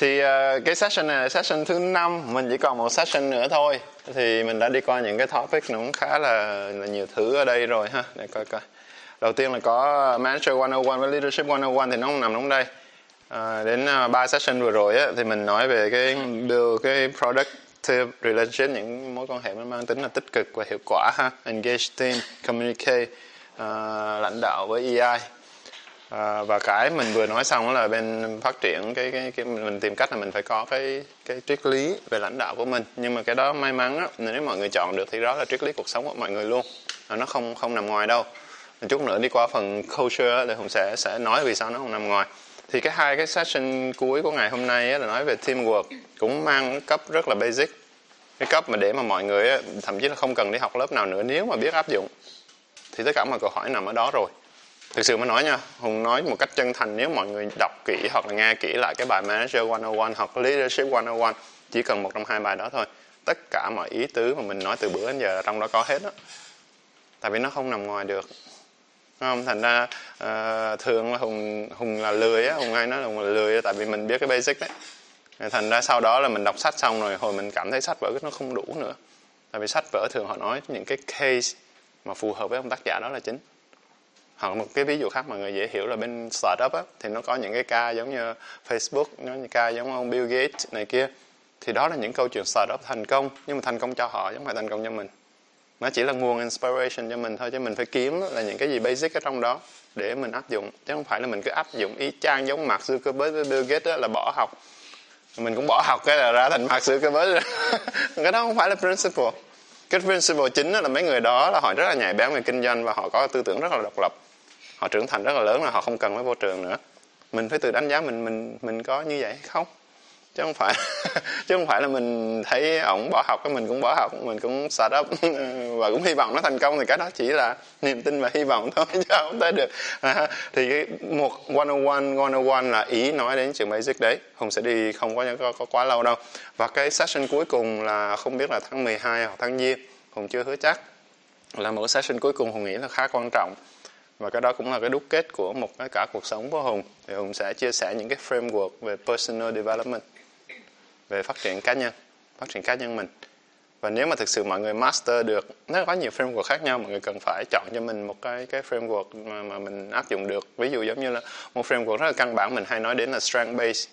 thì uh, cái session này là session thứ năm mình chỉ còn một session nữa thôi. Thì mình đã đi qua những cái topic nó cũng khá là, là nhiều thứ ở đây rồi ha. Để coi coi. Đầu tiên là có manager 101 với leadership 101 thì nó không nằm trong đây. À, đến à, ba uh, session vừa rồi á, thì mình nói về cái build cái productive relationship những mối quan hệ mang tính là tích cực và hiệu quả ha. Engage team communicate uh, lãnh đạo với EI à, và cái mình vừa nói xong là bên phát triển cái, cái cái mình tìm cách là mình phải có cái cái triết lý về lãnh đạo của mình. Nhưng mà cái đó may mắn á nếu mọi người chọn được thì đó là triết lý cuộc sống của mọi người luôn. Nó không không nằm ngoài đâu. Chút nữa đi qua phần culture thì hùng sẽ sẽ nói vì sao nó không nằm ngoài. Thì cái hai cái session cuối của ngày hôm nay á, là nói về teamwork cũng mang cấp rất là basic. Cái cấp mà để mà mọi người á, thậm chí là không cần đi học lớp nào nữa nếu mà biết áp dụng thì tất cả mọi câu hỏi nằm ở đó rồi thực sự mà nói nha hùng nói một cách chân thành nếu mọi người đọc kỹ hoặc là nghe kỹ lại cái bài manager 101 hoặc leadership 101 chỉ cần một trong hai bài đó thôi tất cả mọi ý tứ mà mình nói từ bữa đến giờ trong đó có hết á. Tại vì nó không nằm ngoài được không? Thành ra uh, thường là hùng hùng là lười á hùng hay nói là hùng là lười tại vì mình biết cái basic đấy. Thành ra sau đó là mình đọc sách xong rồi hồi mình cảm thấy sách vở nó không đủ nữa. Tại vì sách vở thường họ nói những cái case mà phù hợp với ông tác giả đó là chính hoặc một cái ví dụ khác mà người dễ hiểu là bên startup á, thì nó có những cái ca giống như Facebook nó những ca giống ông Bill Gates này kia. Thì đó là những câu chuyện startup thành công nhưng mà thành công cho họ chứ không phải thành công cho mình. Nó chỉ là nguồn inspiration cho mình thôi chứ mình phải kiếm là những cái gì basic ở trong đó để mình áp dụng. Chứ không phải là mình cứ áp dụng ý chang giống Mark Zuckerberg với Bill Gates đó là bỏ học. Mình cũng bỏ học cái là ra thành Mark Zuckerberg. Cái đó không phải là principle. Cái principle chính là mấy người đó là họ rất là nhạy bén về kinh doanh và họ có tư tưởng rất là độc lập họ trưởng thành rất là lớn là họ không cần phải vô trường nữa. Mình phải tự đánh giá mình mình mình có như vậy hay không? Chứ không phải chứ không phải là mình thấy ổng bỏ học cái mình cũng bỏ học mình cũng start up và cũng hy vọng nó thành công thì cái đó chỉ là niềm tin và hy vọng thôi chứ không tới được. À, thì cái một 101 101 là ý nói đến trường basic đấy. Hùng sẽ đi không có, có, có quá lâu đâu. Và cái session cuối cùng là không biết là tháng 12 hoặc tháng giêng hùng chưa hứa chắc. Là một cái session cuối cùng hùng nghĩ là khá quan trọng và cái đó cũng là cái đúc kết của một cái cả cuộc sống của hùng. Thì hùng sẽ chia sẻ những cái framework về personal development về phát triển cá nhân phát triển cá nhân mình. Và nếu mà thực sự mọi người master được nó có nhiều framework khác nhau mọi người cần phải chọn cho mình một cái cái framework mà, mà mình áp dụng được. Ví dụ giống như là một framework rất là căn bản mình hay nói đến là strength base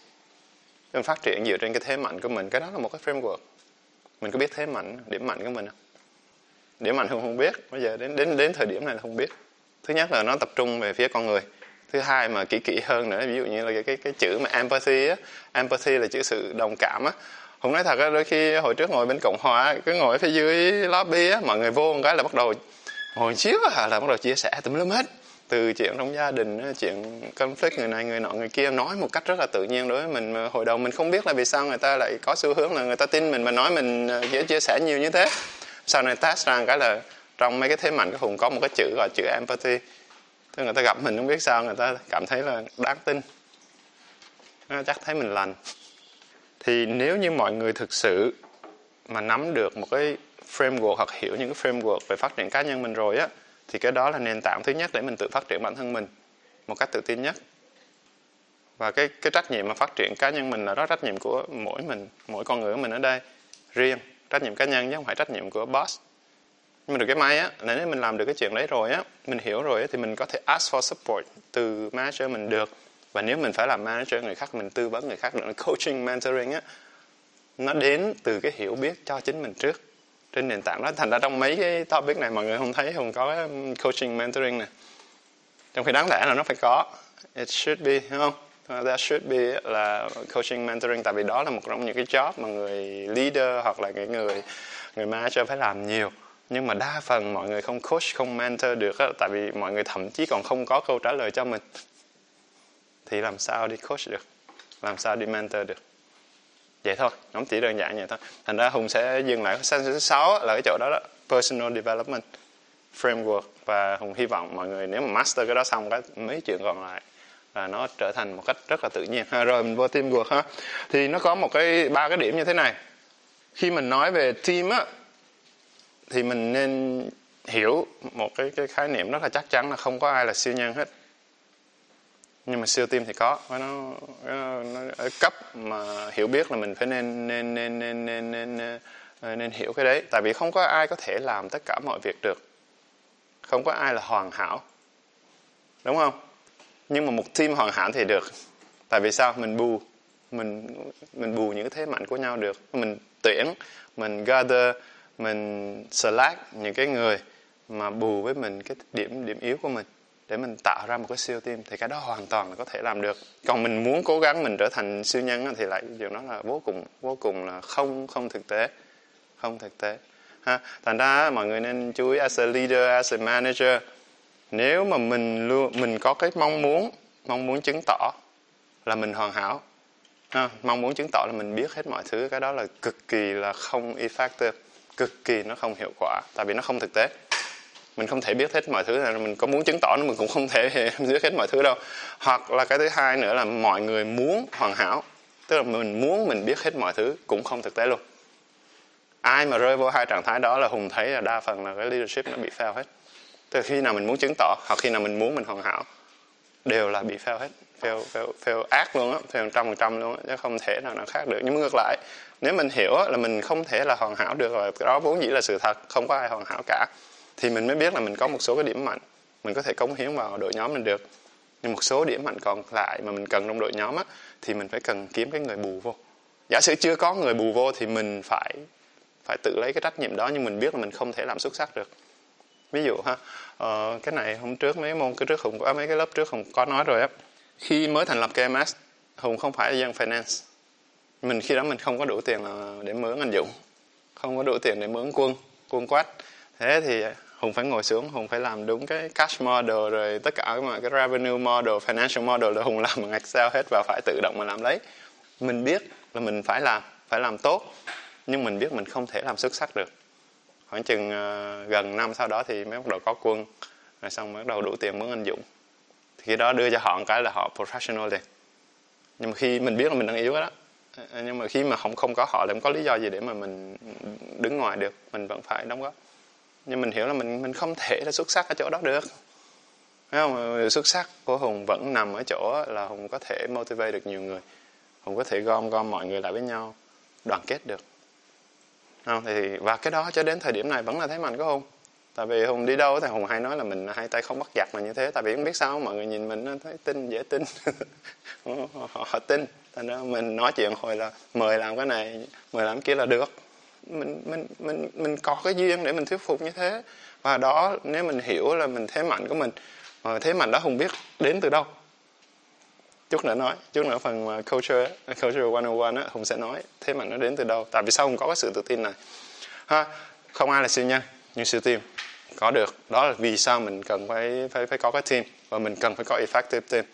mình phát triển dựa trên cái thế mạnh của mình. Cái đó là một cái framework. Mình có biết thế mạnh điểm mạnh của mình không? Điểm mạnh không không biết. Bây giờ đến đến đến thời điểm này là không biết thứ nhất là nó tập trung về phía con người. Thứ hai mà kỹ kỹ hơn nữa ví dụ như là cái cái, cái chữ mà empathy á empathy là chữ sự đồng cảm á. Không nói thật á đôi khi hồi trước ngồi bên cộng hòa cứ ngồi phía dưới lobby á mọi người vô một cái là bắt đầu ngồi xíu à là bắt đầu chia sẻ tùm lum hết. Từ chuyện trong gia đình chuyện conflict người này người nọ người kia nói một cách rất là tự nhiên đối với mình. Hồi đầu mình không biết là vì sao người ta lại có xu hướng là người ta tin mình mà nói mình ờ, dễ chia sẻ nhiều như thế. Sau này test ra cái là trong mấy cái thế mạnh của hùng có một cái chữ gọi chữ empathy. Tức người ta gặp mình không biết sao, người ta cảm thấy là đáng tin. Chắc thấy mình lành. Thì nếu như mọi người thực sự mà nắm được một cái framework hoặc hiểu những cái framework về phát triển cá nhân mình rồi á, thì cái đó là nền tảng thứ nhất để mình tự phát triển bản thân mình một cách tự tin nhất. Và cái cái trách nhiệm mà phát triển cá nhân mình là đó, trách nhiệm của mỗi mình, mỗi con người của mình ở đây. Riêng, trách nhiệm cá nhân chứ không phải trách nhiệm của boss nhưng mà được cái may á là nếu mình làm được cái chuyện đấy rồi á, mình hiểu rồi á, thì mình có thể ask for support từ manager mình được. Và nếu mình phải làm manager, người khác mình tư vấn, người khác nữa, coaching, mentoring á, nó đến từ cái hiểu biết cho chính mình trước. Trên nền tảng đó, thành ra trong mấy cái topic này mọi người không thấy, không có cái coaching, mentoring này trong khi đáng lẽ là nó phải có. It should be đúng không? That should be là coaching, mentoring, tại vì đó là một trong những cái job mà người leader hoặc là cái người người manager phải làm nhiều nhưng mà đa phần mọi người không coach không mentor được á, tại vì mọi người thậm chí còn không có câu trả lời cho mình. Thì làm sao đi coach được? Làm sao đi mentor được? Vậy thôi nó chỉ đơn giản vậy thôi. Thành ra hùng sẽ dừng lại sang thứ sáu là cái chỗ đó đó personal development framework. Và hùng hy vọng mọi người nếu mà master cái đó xong cái mấy chuyện còn lại là nó trở thành một cách rất là tự nhiên. Ha rồi mình vô teamwork ha. Thì nó có một cái ba cái điểm như thế này. Khi mình nói về team á thì mình nên hiểu một cái cái khái niệm rất là chắc chắn là không có ai là siêu nhân hết. Nhưng mà siêu team thì có nó, nó, nó ở cấp mà hiểu biết là mình phải nên nên nên nên nên nên, nên, nên hiểu cái đấy. Tại vì không có ai có thể làm tất cả mọi việc được. Không có ai là hoàn hảo. Đúng không? Nhưng mà một team hoàn hảo thì được. Tại vì sao? Mình bù mình mình bù những cái thế mạnh của nhau được. Mình tuyển mình gather mình select những cái người mà bù với mình cái điểm điểm yếu của mình để mình tạo ra một cái siêu team thì cái đó hoàn toàn là có thể làm được. Còn mình muốn cố gắng mình trở thành siêu nhân thì lại điều đó là vô cùng vô cùng là không không thực tế không thực tế. Ha thành ra mọi người nên chú ý as a leader as a manager. Nếu mà mình luôn mình có cái mong muốn mong muốn chứng tỏ là mình hoàn hảo ha, mong muốn chứng tỏ là mình biết hết mọi thứ cái đó là cực kỳ là không effective cực kỳ nó không hiệu quả, tại vì nó không thực tế. Mình không thể biết hết mọi thứ là mình có muốn chứng tỏ nó, mình cũng không thể biết hết mọi thứ đâu. Hoặc là cái thứ hai nữa là mọi người muốn hoàn hảo, tức là mình muốn mình biết hết mọi thứ cũng không thực tế luôn. Ai mà rơi vô hai trạng thái đó là hùng thấy là đa phần là cái leadership nó bị fail hết. Từ khi nào mình muốn chứng tỏ hoặc khi nào mình muốn mình hoàn hảo đều là bị fail hết, fail fail fail ác luôn á, fail trăm phần trăm luôn á, chứ không thể nào nào khác được. Nhưng mà ngược lại, nếu mình hiểu là mình không thể là hoàn hảo được rồi đó vốn dĩ là sự thật, không có ai hoàn hảo cả, thì mình mới biết là mình có một số cái điểm mạnh, mình có thể cống hiến vào đội nhóm mình được. Nhưng một số điểm mạnh còn lại mà mình cần trong đội nhóm á, thì mình phải cần kiếm cái người bù vô. Giả sử chưa có người bù vô thì mình phải phải tự lấy cái trách nhiệm đó, nhưng mình biết là mình không thể làm xuất sắc được ví dụ ha uh, cái này hôm trước mấy môn cái trước hùng có mấy cái lớp trước hùng có nói rồi á khi mới thành lập KMS hùng không phải là dân finance. Mình khi đó mình không có đủ tiền ờ, để mướn anh dũng không có đủ tiền để mướn quân quân quát thế thì hùng phải ngồi xuống hùng phải làm đúng cái cash model rồi tất cả mọi cái revenue model financial model là hùng làm bằng excel hết và phải tự động mà làm lấy. Mình biết là mình phải làm phải làm tốt nhưng mình biết mình không thể làm xuất sắc được khoảng chừng à, gần năm sau đó thì mới bắt đầu có quân. Rồi xong mới bắt đầu đủ tiền mướn anh dũng. Thì khi đó đưa cho họ một cái là họ professional liền. Nhưng mà khi mình biết là mình đang yếu đó. À, nhưng mà khi mà không không có họ thì không có lý do gì để mà mình đứng ngoài được. Mình vẫn phải đóng góp. Nhưng mình hiểu là mình mình không thể là xuất sắc ở chỗ đó được. Thấy không? xuất sắc của hùng vẫn nằm ở chỗ là hùng có thể motivate được nhiều người. Hùng có thể gom gom mọi người lại với nhau, đoàn kết được không thì và cái đó cho đến thời điểm này vẫn là thế mạnh của hùng tại vì hùng đi đâu thì hùng hay nói là mình hai tay không bắt giặc mà như thế. Tại vì không biết sao mọi người nhìn mình thấy tin dễ tin. Họ, họ tin. Thành ra mình nói chuyện hồi là mời làm cái này mời làm cái kia là được. Mình mình mình mình có cái duyên để mình thuyết phục như thế. Và đó nếu mình hiểu là mình thế mạnh của mình mà thế mạnh đó hùng biết đến từ đâu? Chút nữa nói, chút nữa phần à, culture à, culture 101 á, hùng sẽ nói thế mà nó đến từ đâu. Tại vì sao hùng có cái sự tự tin này? Ha, không ai là siêu nhân, nhưng siêu team có được. Đó là vì sao mình cần phải phải phải có cái team và mình cần phải có effective team.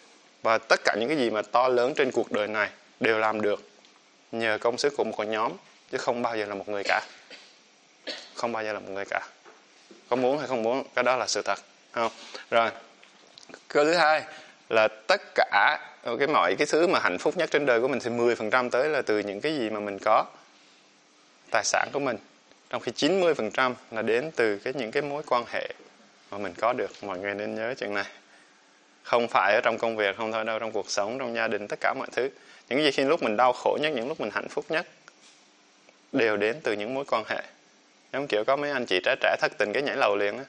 Và tất cả những cái gì mà to lớn trên cuộc đời này đều làm được nhờ công sức của một con nhóm, chứ không bao giờ là một người cả. Không bao giờ là một người cả. Có muốn hay không muốn, cái đó là sự thật không? Rồi, Câu thứ hai là tất cả Ờ, cái mọi cái thứ mà hạnh phúc nhất trên đời của mình thì 10% tới là từ những cái gì mà mình có. Tài sản của mình. Trong khi 90% là đến từ cái những cái mối quan hệ mà mình có được. Mọi người nên nhớ chuyện này. Không phải ở trong công việc, không thôi đâu, trong cuộc sống, trong gia đình, tất cả mọi thứ. Những gì khi lúc mình đau khổ nhất, những lúc mình hạnh phúc nhất, đều đến từ những mối quan hệ. Giống kiểu có mấy anh chị trẻ trẻ thất tình cái nhảy lầu liền á.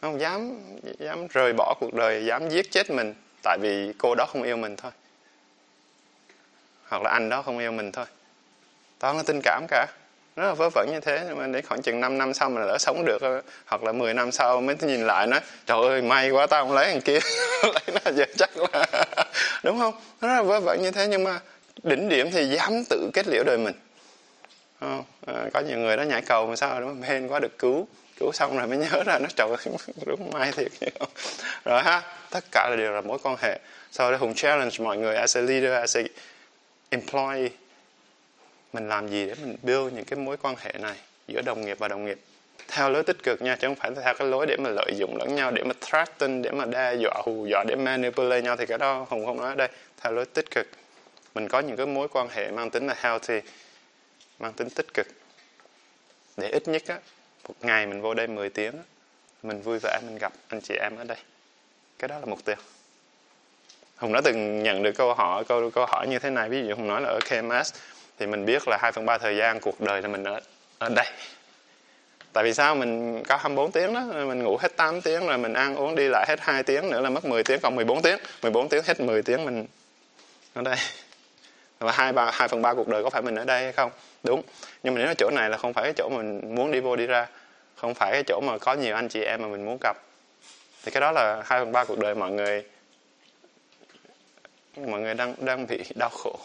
Không dám dám rời bỏ cuộc đời, dám giết chết mình tại vì cô đó không yêu mình thôi. Hoặc là anh đó không yêu mình thôi. Tao không có tình cảm cả. Rất là vớ vẩn như thế nhưng mà đến khoảng chừng 5 năm sau mình lỡ sống được hoặc là 10 năm sau mới nhìn lại nói trời ơi may quá tao không lấy thằng kia. Lấy nó giờ chắc là đúng không? Nó rất là vớ vẩn như thế nhưng mà đỉnh điểm thì dám tự kết liễu đời mình. Không? À, có nhiều người đó nhảy cầu mà sao đó hên quá được cứu cứu xong rồi mới nhớ ra nó trời ơi đúng may thiệt không? rồi ha, tất cả là đều là mối quan hệ. Sau đó hùng challenge mọi người as a leader, as a employee, mình làm gì để mình build những cái mối quan hệ này giữa đồng nghiệp và đồng nghiệp. Theo lối tích cực nha, chứ không phải theo cái lối để mà lợi dụng lẫn nhau, để mà threaten, để mà đe dọa, hù dọa, để manipulate nhau thì cái đó hùng không nói ở đây. Theo lối tích cực, mình có những cái mối quan hệ mang tính là healthy, mang tính tích cực. Để ít nhất á một ngày mình vô đây 10 tiếng mình vui vẻ mình gặp anh chị em ở đây. Cái đó là mục tiêu. Hùng đã từng nhận được câu hỏi câu câu hỏi như thế này. Ví dụ hùng nói là ở KMS thì mình biết là 2 phần 3 thời gian cuộc đời là mình ở, ở đây. Tại vì sao? Mình có 24 tiếng đó mình ngủ hết 8 tiếng rồi mình ăn uống đi lại hết 2 tiếng nữa là mất 10 tiếng còn 14 tiếng 14 tiếng hết 10 tiếng mình ở đây. Và hai ba hai phần ba cuộc đời có phải mình ở đây hay không? Đúng. Nhưng mà nếu chỗ này là không phải cái chỗ mình muốn đi vô đi ra, không phải cái chỗ mà có nhiều anh chị em mà mình muốn gặp, thì cái đó là hai phần ba cuộc đời mọi người mọi người đang đang bị đau khổ.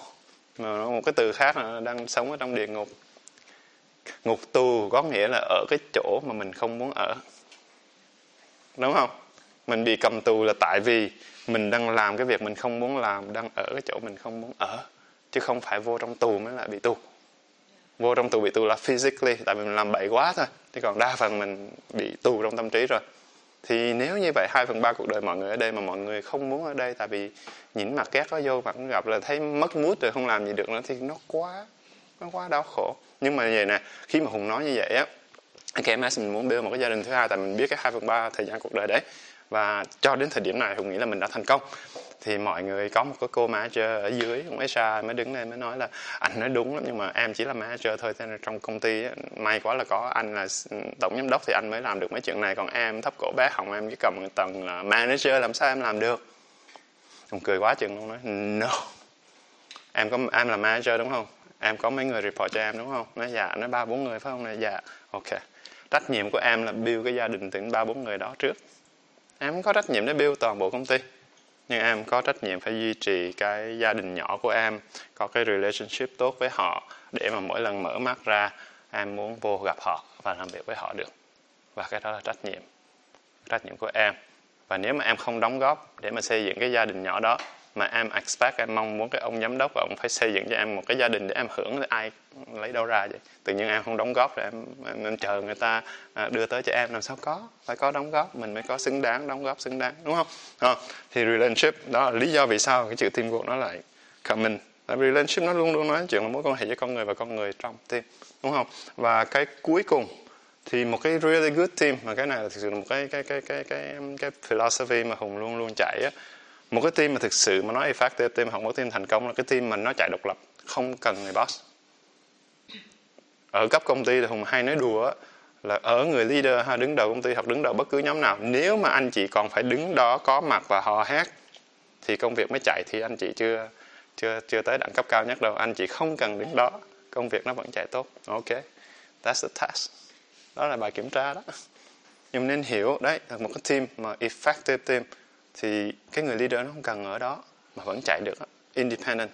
Mà một cái từ khác là đang sống ở trong địa ngục. Ngục tù có nghĩa là ở cái chỗ mà mình không muốn ở. Đúng không? Mình bị cầm tù là tại vì mình đang làm cái việc mình không muốn làm, đang ở cái chỗ mình không muốn ở, chứ không phải vô trong tù mới là bị tù vô trong tù bị tù là physically, tại vì mình làm bậy quá thôi. Chứ còn đa phần mình bị tù trong tâm trí rồi. Thì nếu như vậy, hai phần ba cuộc đời mọi người ở đây mà mọi người không muốn ở đây, tại vì nhìn mặt ghét nó vô mặt gặp là thấy mất mút rồi không làm gì được nữa, thì nó quá nó quá đau khổ. Nhưng mà vậy nè, khi mà hùng nói như vậy á, cái KMS mình muốn build một cái gia đình thứ hai, tại mình biết cái hai phần ba thời gian cuộc đời đấy và cho đến thời điểm này hùng nghĩ là mình đã thành công. Thì mọi người có một cái cô manager ở dưới ông Esra mới đứng lên, mới nói là anh nói đúng lắm, nhưng mà em chỉ là manager thôi, thế nên trong công ty may quá là có anh là tổng giám đốc thì anh mới làm được mấy chuyện này. Còn em, thấp cổ bé họng em chỉ cầm một tầng là manager, làm sao em làm được? Ông cười quá chừng luôn, nói, no. Em có, em là manager đúng không? Em có mấy người report cho em đúng không? Nói dạ. Nói, ba, bốn người phải không? Này dạ. Ok. Trách nhiệm của em là build cái gia đình từ ba, bốn người đó trước em không có trách nhiệm để build toàn bộ công ty, nhưng em có trách nhiệm phải duy trì cái gia đình nhỏ của em, có cái relationship tốt với họ để mà mỗi lần mở mắt ra, em muốn vô gặp họ và làm việc với họ được. Và cái đó là trách nhiệm trách nhiệm của em. Và nếu mà em không đóng góp để mà xây dựng cái gia đình nhỏ đó mà em expect em mong muốn cái ông giám đốc và ông phải xây dựng cho em một cái gia đình để em hưởng thì ai lấy đâu ra vậy. Tự nhiên em không đóng góp rồi em, em, em chờ người ta à, đưa tới cho em làm sao có? Phải có đóng góp mình mới có xứng đáng đóng góp xứng đáng đúng không? À, thì relationship đó là lý do vì sao cái chữ teamwork nó lại coming tại vì relationship nó luôn luôn nói chuyện là mối quan hệ giữa con người và con người trong team đúng không? Và cái cuối cùng thì một cái really good team mà cái này là thực sự là một cái cái cái cái cái cái philosophy mà hùng luôn luôn chạy á một cái team mà thực sự mà nói effective team hoặc một team thành công là cái team mà nó chạy độc lập, không cần người boss. Ở cấp công ty thì hùng hay nói đùa là ở người leader ha, đứng đầu công ty hoặc đứng đầu bất cứ nhóm nào, nếu mà anh chị còn phải đứng đó có mặt và hò hét, thì công việc mới chạy. Thì anh chị chưa chưa chưa tới đẳng cấp cao nhất đâu, anh chị không cần đứng đó, công việc nó vẫn chạy tốt. Ok, that's the task. Đó là bài kiểm tra đó. Nhưng nên hiểu, đấy, là một cái team mà effective team thì cái người leader nó không cần ở đó mà vẫn chạy được independent.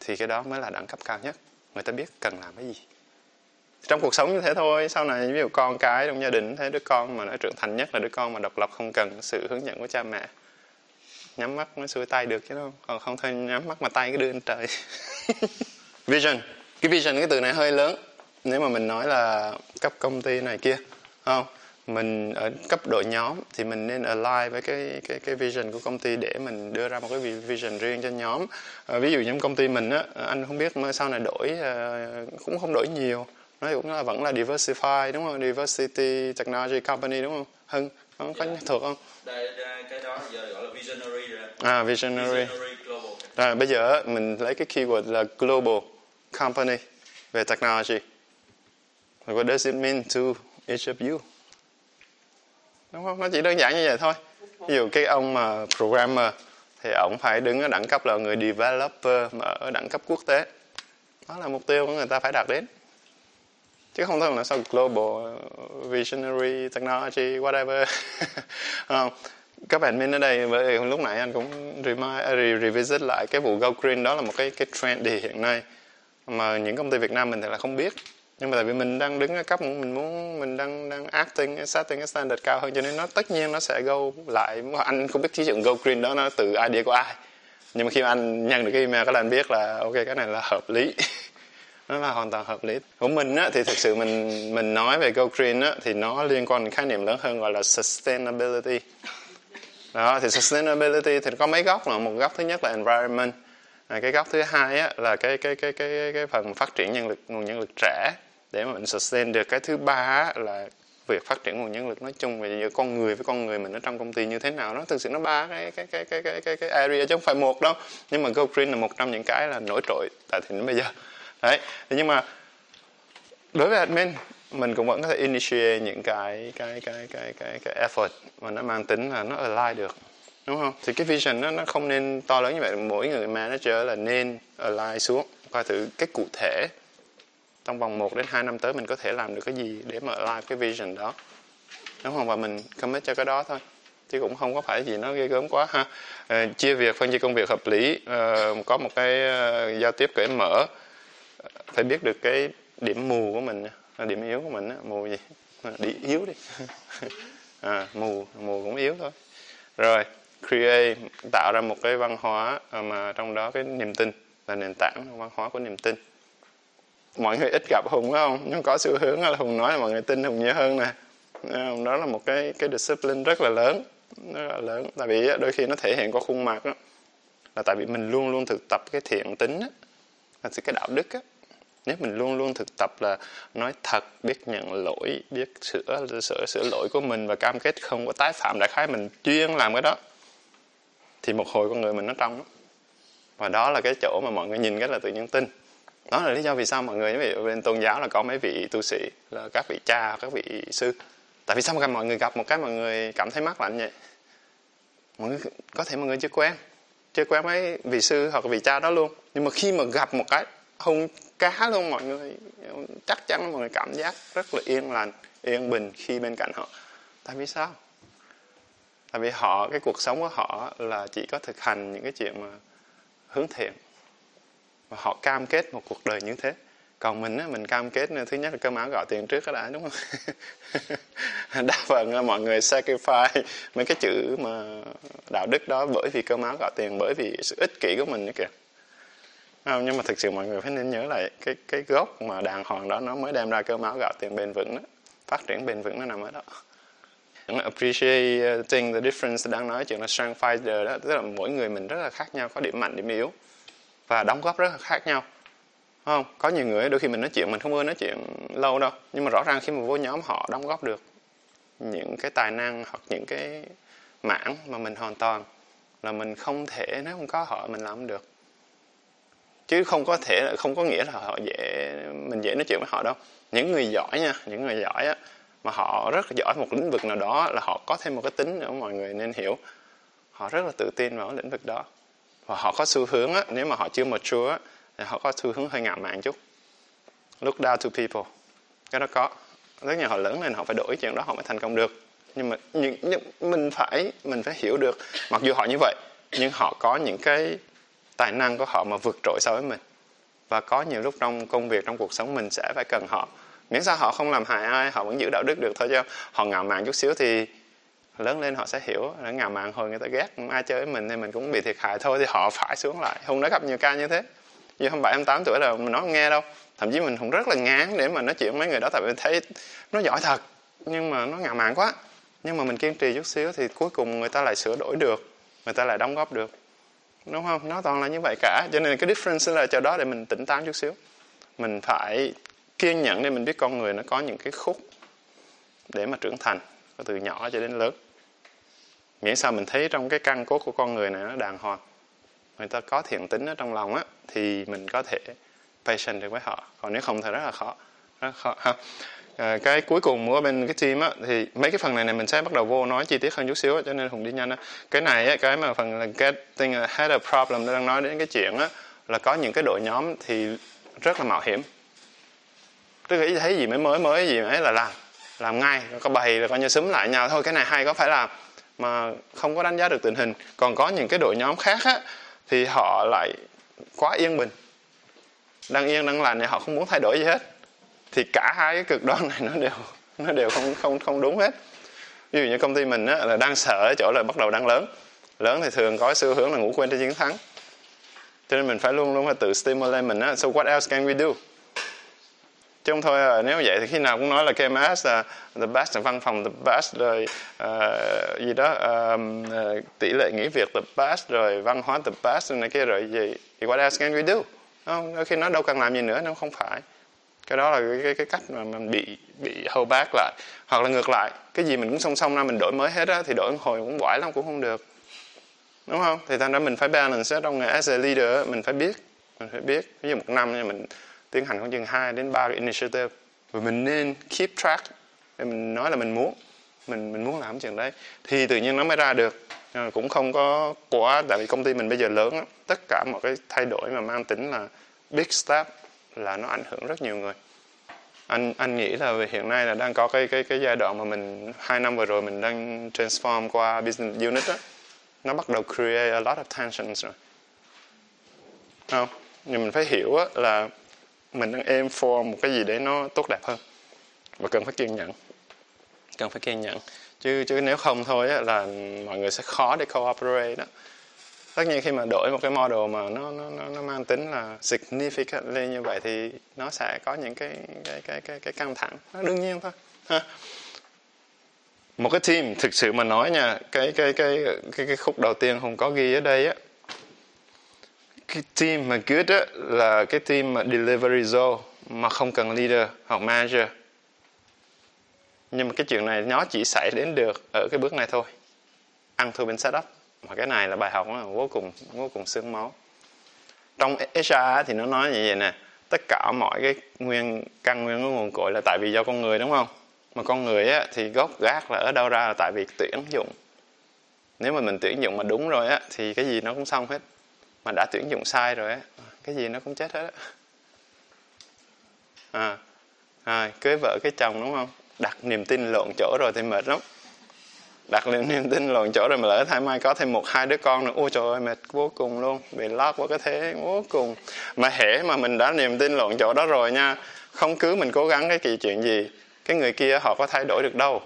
Thì cái đó mới là đẳng cấp cao nhất. Người ta biết cần làm cái gì. Trong cuộc sống như thế thôi, sau này ví dụ con cái trong gia đình, thấy đứa con mà nó trưởng thành nhất là đứa con mà độc lập không cần sự hướng dẫn của cha mẹ, nhắm mắt nó xuôi tay được chứ đâu còn không thôi nhắm mắt mà tay cái đưa lên trời. Vision. Cái vision, cái từ này hơi lớn. Nếu mà mình nói là cấp công ty này kia không? Mình ở cấp độ nhóm thì mình nên align với cái cái cái vision của công ty để mình đưa ra một cái vision riêng cho nhóm. À, ví dụ như công ty mình á anh không biết sau này đổi uh, cũng không đổi nhiều. Nó cũng là vẫn là diversify đúng không? Diversity technology company đúng không? Hưng không có thuộc không? Đây, đây, cái đó giờ gọi là visionary rồi à visionary, visionary global. À, bây giờ mình lấy cái keyword là global company về technology. What does it mean to each of you đúng không? Nó chỉ đơn giản như vậy thôi. Ví dụ cái ông mà programmer thì ông phải đứng ở đẳng cấp là người developer mà ở đẳng cấp quốc tế. Đó là mục tiêu của người ta phải đạt đến. Chứ không thôi là sao global visionary technology whatever. Không? Các bạn min ở đây bởi vì lúc nãy anh cũng remind, à, revisit lại cái vụ go green. Đó là một cái cái trend hiện nay mà những công ty Việt Nam mình thì là không biết nhưng mà tại vì mình đang đứng ở cấp mình muốn mình đang đang acting setting cái standard cao hơn cho nên nó tất nhiên nó sẽ go lại. Anh không biết cái chuyện go green đó nó từ idea của ai. Nhưng mà khi mà anh nhận được cái email các anh biết là ok cái này là hợp lý. Nó là hoàn toàn hợp lý. Của mình á, thì thực sự mình mình nói về go green á, thì nó liên quan đến khái niệm lớn hơn gọi là sustainability. Đó thì sustainability thì có mấy góc là một góc thứ nhất là environment. À, cái góc thứ hai á, là cái cái cái cái cái phần phát triển nhân lực nguồn nhân lực trẻ để mà mình sustain được. Cái thứ ba là việc phát triển nguồn nhân lực nói chung và giữa con người với con người mình ở trong công ty như thế nào nó thực sự nó ba cái cái cái cái cái cái, cái area chứ không phải một đâu. Nhưng mà Go Green là một trong những cái là nổi trội tại thì đến bây giờ. Đấy. Nhưng mà đối với admin mình cũng vẫn có thể initiate những cái cái cái cái cái cái effort mà nó mang tính là nó align được. Đúng không? Thì cái vision nó nó không nên to lớn như vậy. Mỗi người manager là nên align xuống coi thử cái cụ thể trong vòng 1 đến 2 năm tới mình có thể làm được cái gì để mà live cái vision đó? Đúng không và mình commit cho cái đó thôi chứ cũng không có phải gì nó ghê gớm quá ha. À, chia việc phân chia công việc hợp lý à, có một cái uh, giao tiếp cởi mở. Phải biết được cái điểm mù của mình điểm yếu của mình á mù gì? Đi yếu đi. À, mù mù cũng yếu thôi. Rồi create tạo ra một cái văn hóa mà trong đó cái niềm tin là nền tảng văn hóa của niềm tin mọi người ít gặp hùng phải không? Nhưng có xu hướng là hùng nói là mọi người tin hùng nhiều hơn nè. Đó là một cái cái discipline rất là lớn rất là lớn. Tại vì đôi khi nó thể hiện qua khuôn mặt đó là tại vì mình luôn luôn thực tập cái thiện tính đó, là cái đạo đức đó. nếu mình luôn luôn thực tập là nói thật biết nhận lỗi biết sửa sửa sửa lỗi của mình và cam kết không có tái phạm đại khái mình chuyên làm cái đó thì một hồi con người mình nó trong đó. và đó là cái chỗ mà mọi người nhìn cái là tự nhiên tin đó là lý do vì sao mọi người ví dụ bên tôn giáo là có mấy vị tu sĩ, là các vị cha, các vị sư. Tại vì sao mà mọi người gặp một cái mọi người cảm thấy mắc lạnh vậy? Mọi người có thể mọi người chưa quen chưa quen mấy vị sư hoặc vị cha đó luôn. Nhưng mà khi mà gặp một cái hung cá luôn, mọi người chắc chắn mọi người cảm giác rất là yên lành, yên bình khi bên cạnh họ. Tại vì sao? Tại vì họ cái cuộc sống của họ là chỉ có thực hành những cái chuyện mà hướng thiện và họ cam kết một cuộc đời như thế. Còn mình á mình cam kết thứ nhất là cơm áo gạo tiền trước đã đúng không? Đa phần là mọi người sacrifice mấy cái chữ mà đạo đức đó bởi vì cơm áo gạo tiền bởi vì sự ích kỷ của mình nữa kìa. Không, nhưng mà thực sự mọi người phải nên nhớ lại cái cái gốc mà đàng hoàng đó nó mới đem ra cơm áo gạo tiền bền vững đó phát triển bền vững nó nằm ở đó. Appreciating the difference đang nói chuyện là strength finder đó tức là mỗi người mình rất là khác nhau có điểm mạnh điểm yếu và đóng góp rất là khác nhau. Không? Có nhiều người, đôi khi mình nói chuyện, mình không ưa nói chuyện lâu đâu. Nhưng mà rõ ràng khi mà vô nhóm họ đóng góp được những cái tài năng hoặc những cái mảng mà mình hoàn toàn là mình không thể, nếu không có họ mình làm được. Chứ không có thể, không có nghĩa là họ dễ, mình dễ nói chuyện với họ đâu. Những người giỏi nha, những người giỏi á, mà họ rất là giỏi một lĩnh vực nào đó là họ có thêm một cái tính nữa, mọi người nên hiểu. Họ rất là tự tin vào lĩnh vực đó và họ có xu hướng á nếu mà họ chưa mature á thì họ có xu hướng hơi ngạo mạn chút. Look down to people. Cái đó có. Rất nhiều họ lớn lên họ phải đổi chuyện đó họ mới thành công được. Nhưng mà những, những mình phải mình phải hiểu được mặc dù họ như vậy nhưng họ có những cái tài năng của họ mà vượt trội so với mình. Và có nhiều lúc trong công việc trong cuộc sống mình sẽ phải cần họ. Miễn sao họ không làm hại ai họ vẫn giữ đạo đức được thôi chứ. Họ ngạo mạn chút xíu thì lớn lên họ sẽ hiểu, là ngào mạn hồi người ta ghét ai chơi với mình thì mình cũng bị thiệt hại thôi thì họ phải xuống lại. Hùng đã gặp nhiều ca như thế. Như không bảy em tám tuổi là mình nói không nghe đâu. Thậm chí mình cũng rất là ngán để mà nói chuyện với mấy người đó tại vì thấy nó giỏi thật, nhưng mà nó ngạo mạn quá. Nhưng mà mình kiên trì chút xíu thì cuối cùng người ta lại sửa đổi được, người ta lại đóng góp được. Đúng không? Nó toàn là như vậy cả. Cho nên cái difference là cho đó để mình tỉnh táo chút xíu. Mình phải kiên nhẫn để mình biết con người nó có những cái khúc để mà trưởng thành, từ nhỏ cho đến lớn miễn sao mình thấy trong cái căn cốt của con người này nó đàng hoàng? Người ta có thiện tính ở trong lòng á thì mình có thể patient được với họ. Còn nếu không thì rất là khó. Rất khó ha. À, cái cuối cùng của bên cái team á thì mấy cái phần này này mình sẽ bắt đầu vô nói chi tiết hơn chút xíu á, cho nên hùng đi nhanh á. Cái này á cái mà phần là getting ahead uh, of problem đang nói đến cái chuyện á là có những cái đội nhóm thì rất là mạo hiểm. Tức là thấy gì mới mới mới gì ấy là làm. Làm ngay có bày là coi như súng lại nhau. Thôi cái này hay có phải làm mà không có đánh giá được tình hình. Còn có những cái đội nhóm khác á thì họ lại quá yên bình. Đang yên đang lành thì họ không muốn thay đổi gì hết. Thì cả hai cái cực đoan này nó đều nó đều không không không đúng hết. Ví dụ như công ty mình á, là đang sợ ở chỗ là bắt đầu đang lớn. Lớn thì thường có xu hướng là ngủ quên trên chiến thắng. Cho nên mình phải luôn luôn phải tự stimulate mình á. So what else can we do? Chứ không thôi à, nếu vậy thì khi nào cũng nói là KMS là the best văn phòng the best rồi uh, gì đó um, uh, tỷ lệ nghỉ việc the best rồi văn hóa the best này kia rồi gì thì what else can we do? Không đôi khi nó đâu cần làm gì nữa nó không phải. Cái đó là cái cái, cái cách mà mình bị bị hầu bác lại hoặc là ngược lại cái gì mình cũng song song ra mình đổi mới hết á thì đổi hồi cũng quải lắm cũng không được. Đúng không? Thì thành ra mình phải balance trong nghề as a leader mình phải biết mình phải biết ví dụ một năm thì mình tiến hành khoảng chừng 2 đến 3 cái initiative. Và mình nên keep track để mình nói là mình muốn mình mình muốn làm chuyện đấy. Thì tự nhiên nó mới ra được. À, cũng không có quá tại vì công ty mình bây giờ lớn á, tất cả mọi cái thay đổi mà mang tính là big step là nó ảnh hưởng rất nhiều người. Anh anh nghĩ là hiện nay là đang có cái cái cái giai đoạn mà mình hai năm vừa rồi mình đang transform qua business unit đó nó bắt đầu create a lot of tensions rồi. Không? Nhưng mình phải hiểu á, là mình đang aim for một cái gì đấy nó tốt đẹp hơn. Và cần phải kiên nhẫn. Cần phải kiên nhẫn. Chứ chứ nếu không thôi á, là mọi người sẽ khó để cooperate đó tất nhiên khi mà đổi một cái model mà nó nó nó, nó mang tính là significant lên như vậy thì nó sẽ có những cái cái cái cái, cái căng thẳng. Nó đương nhiên thôi. Ha. Một cái team thực sự mà nói nha cái cái cái cái cái khúc đầu tiên không có ghi ở đây á cái team mà good á là cái team mà deliver result mà không cần leader hoặc manager. Nhưng mà cái chuyện này nó chỉ xảy đến được ở cái bước này thôi. Ăn thua bên setup mà cái này là bài học đó, vô cùng vô cùng xương máu. Trong HR thì nó nói như vậy nè tất cả mọi cái nguyên căn nguyên của nguồn cội là tại vì do con người đúng không? Mà con người á, thì gốc gác là ở đâu ra là tại vì tuyển dụng. Nếu mà mình tuyển dụng mà đúng rồi á thì cái gì nó cũng xong hết mà đã tuyển dụng sai rồi á. Cái gì nó cũng chết hết á. À, à cưới vợ cái chồng đúng không? Đặt niềm tin lộn chỗ rồi thì mệt lắm. Đặt niềm niềm tin lộn chỗ rồi mà lỡ thay mai có thêm một hai đứa con nữa ôi trời ơi mệt vô cùng luôn. Bị lót vào cái thế vô cùng. Mà hễ mà mình đã niềm tin lộn chỗ đó rồi nha không cứ mình cố gắng cái kỳ chuyện gì cái người kia họ có thay đổi được đâu.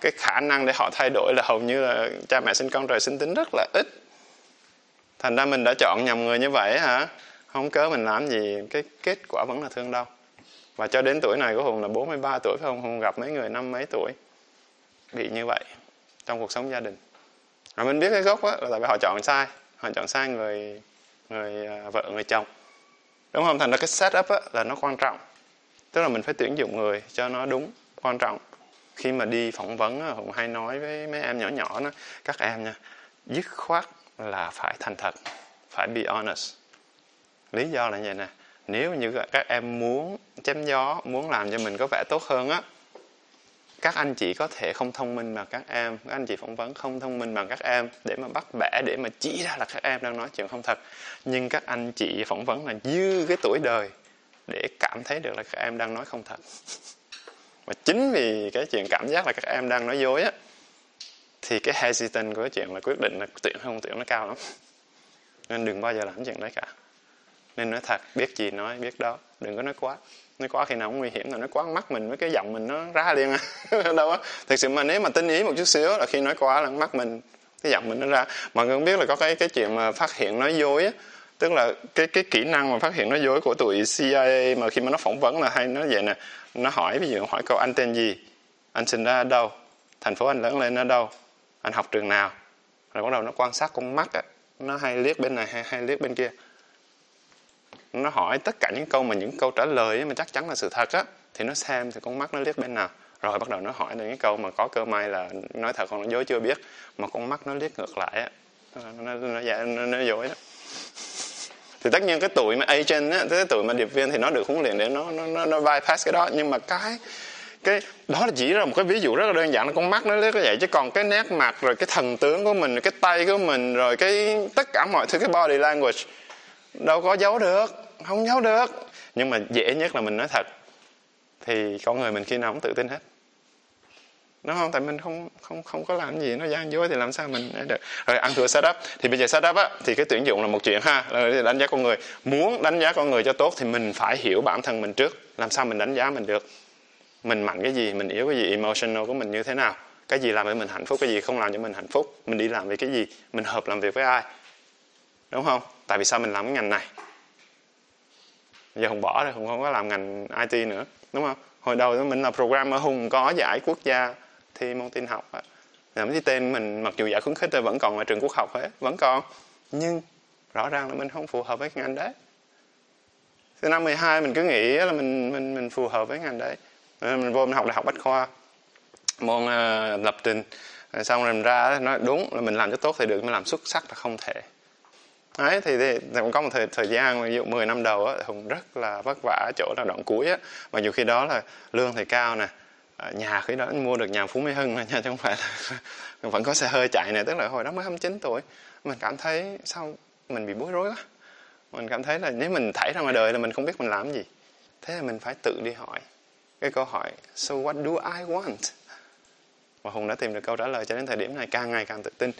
Cái khả năng để họ thay đổi là hầu như là cha mẹ sinh con trời sinh tính rất là ít thành ra mình đã chọn nhầm người như vậy hả? Không cớ mình làm gì, cái kết quả vẫn là thương đau và cho đến tuổi này của hùng là 43 tuổi phải không? Hùng gặp mấy người năm mấy tuổi bị như vậy trong cuộc sống gia đình. Và mình biết cái gốc á, là tại vì họ chọn sai. Họ chọn sai người người à, vợ, người chồng. Đúng không? Thành ra cái setup á, là nó quan trọng. Tức là mình phải tuyển dụng người cho nó đúng, quan trọng. Khi mà đi phỏng vấn hùng hay nói với mấy em nhỏ nhỏ nó các em nha, dứt khoát là phải thành thật, phải be honest. Lý do là như vậy nè, nếu như các em muốn chém gió, muốn làm cho mình có vẻ tốt hơn á, các anh chị có thể không thông minh bằng các em, các anh chị phỏng vấn không thông minh bằng các em để mà bắt bẻ, để mà chỉ ra là các em đang nói chuyện không thật. Nhưng các anh chị phỏng vấn là dư cái tuổi đời để cảm thấy được là các em đang nói không thật. Và chính vì cái chuyện cảm giác là các em đang nói dối á thì cái hesitant của cái chuyện là quyết định là tuyển không tuyển nó cao lắm. Nên đừng bao giờ làm chuyện đấy cả. Nên nói thật, biết gì nói, biết đó. Đừng có nói quá. Nói quá khi nào cũng nguy hiểm, là nói quá mắt mình với cái giọng mình nó ra liền à. Đâu á. Thực sự mà nếu mà tinh ý một chút xíu là khi nói quá là mắt mình, cái giọng mình nó ra. Mọi người cũng biết là có cái cái chuyện mà phát hiện nói dối á. Tức là cái cái kỹ năng mà phát hiện nói dối của tụi CIA mà khi mà nó phỏng vấn là hay nó vậy nè. Nó hỏi, ví dụ hỏi câu anh tên gì? Anh sinh ra ở đâu? Thành phố anh lớn lên ở đâu? Anh học trường nào? Rồi bắt đầu nó quan sát con mắt á nó hay liếc bên này hay hay liếc bên kia. Nó hỏi tất cả những câu mà những câu trả lời mà chắc chắn là sự thật á thì nó xem thì con mắt nó liếc bên nào. Rồi bắt đầu nó hỏi những câu mà có cơ may là nói thật con nói dối chưa biết mà con mắt nó liếc ngược lại á nó nó nó, nó, dạ, nó, nó dối đó thì tất nhiên cái tuổi mà agent á cái tuổi mà điệp viên thì nó được huấn luyện để nó nó nó, nó bypass cái đó nhưng mà cái cái, đó là chỉ là một cái ví dụ rất là đơn giản là con mắt nó liếc như vậy. Chứ còn cái nét mặt, rồi cái thần tướng của mình, cái tay của mình, rồi cái tất cả mọi thứ, cái body language, đâu có giấu được, không giấu được. Nhưng mà dễ nhất là mình nói thật, thì con người mình khi nào cũng tự tin hết. Đúng không? Tại mình không không không có làm gì, nó gian dối thì làm sao mình được. Rồi ăn thừa setup, thì bây giờ setup á, thì cái tuyển dụng là một chuyện ha. Rồi đánh giá con người. Muốn đánh giá con người cho tốt thì mình phải hiểu bản thân mình trước. Làm sao mình đánh giá mình được? Mình mạnh cái gì, mình yếu cái gì, emotional của mình như thế nào, cái gì làm cho mình hạnh phúc, cái gì không làm cho mình hạnh phúc, mình đi làm vì cái gì, mình hợp làm việc với ai, đúng không? Tại vì sao mình làm cái ngành này? Giờ hùng bỏ rồi, hùng không có làm ngành it nữa, đúng không? Hồi đầu mình là programmer, hùng có giải quốc gia thi môn tin học á. Làm cái tên mình, mặc dù giải khuyến khích vẫn còn ở trường quốc học hết, vẫn còn. Nhưng rõ ràng là mình không phù hợp với cái ngành đấy. Từ năm 12 mình cứ nghĩ là mình mình mình phù hợp với ngành đấy. Ờ, mình vô mình học đại học bách khoa. Môn uh, ờ, lập trình. Rồi xong rồi mình ra nói đúng là mình làm cho tốt thì được mình làm xuất sắc là không thể. Đấy thì, thì, thì cũng có một thời thời gian ví dụ 10 năm đầu á hùng rất là vất vả chỗ là đoạn cuối á. Mà dù khi đó là lương thì cao nè ờ, nhà khi đó mua được nhà phú mỹ hưng nha chứ không phải là vẫn có xe hơi chạy này tức là hồi đó mới 29 tuổi mình cảm thấy sao mình bị bối rối quá. Mình cảm thấy là nếu mình thảy ra ngoài đời là mình không biết mình làm gì. Thế là mình phải tự đi hỏi cái câu hỏi so what do I want? Và hùng đã tìm được câu trả lời cho đến thời điểm này càng ngày càng tự tin.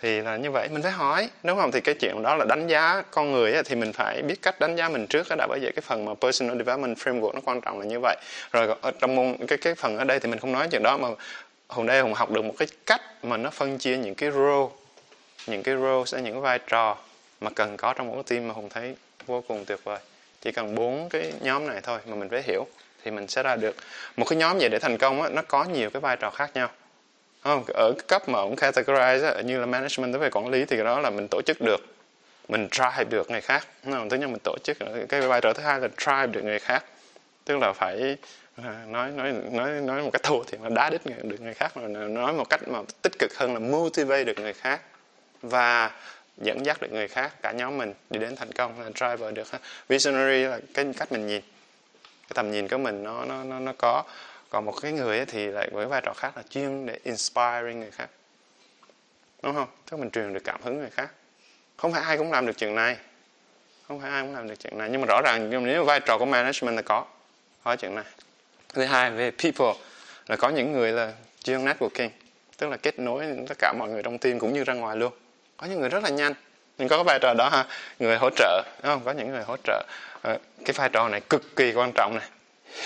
Thì là như vậy mình phải hỏi. Đúng không thì cái chuyện đó là đánh giá con người ấy, thì mình phải biết cách đánh giá mình trước đó đã bởi vậy cái phần mà personal development framework nó quan trọng là như vậy. Rồi ở trong môn cái cái phần ở đây thì mình không nói chuyện đó mà hùng đây hùng học được một cái cách mà nó phân chia những cái role những cái role sẽ những cái vai trò mà cần có trong một team mà hùng thấy vô cùng tuyệt vời. Chỉ cần bốn cái nhóm này thôi mà mình phải hiểu thì mình sẽ ra được. Một cái nhóm vậy để thành công á, nó có nhiều cái vai trò khác nhau. Không? Ở cấp mà ông categorize á, như là management về quản lý thì cái đó là mình tổ chức được. Mình drive được người khác. Không? thứ nhất mình tổ chức cái vai trò thứ hai là drive được người khác. Tức là phải à, nói nói nói nói một cách thô thì là đá đít được người khác mà nói một cách mà tích cực hơn là motivate được người khác và dẫn dắt được người khác cả nhóm mình đi đến thành công là driver được visionary là cái cách mình nhìn cái tầm nhìn của mình nó nó nó nó có. Còn một cái người thì lại với vai trò khác là chuyên để inspiring người khác. Đúng không? Tức mình truyền được cảm hứng người khác. Không phải ai cũng làm được chuyện này. Không phải ai cũng làm được chuyện này. Nhưng mà rõ ràng nếu vai trò của management là có có chuyện này. Thứ hai về people, là có những người là chuyên networking, tức là kết nối tất cả mọi người trong team cũng như ra ngoài luôn. Có những người rất là nhanh. Nhưng có cái vai trò đó ha. Người hỗ trợ, đúng không? Có những người hỗ trợ à, cái vai trò này cực kỳ quan trọng này.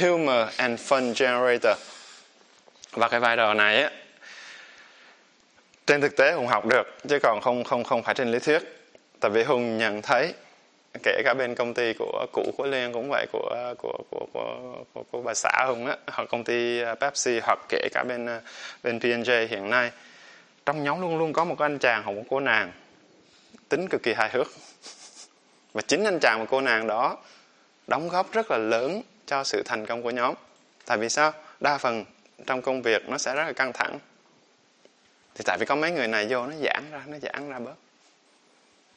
Humor and fun generator. Và cái vai trò này á trên thực tế hùng học được chứ còn không không không phải trên lý thuyết. Tại vì hùng nhận thấy kể cả bên công ty của cũ của liên cũng vậy của của của của, của, của bà xã hùng á hoặc công ty à, pepsi hoặc kể cả bên à, bên pnj hiện nay. Trong nhóm luôn luôn có một anh chàng hoặc một cô nàng tính cực kỳ hài hước và chính anh chàng và cô nàng đó đóng góp rất là lớn cho sự thành công của nhóm. Tại vì sao? Đa phần trong công việc nó sẽ rất là căng thẳng. Thì tại vì có mấy người này vô nó giãn ra nó giãn ra bớt.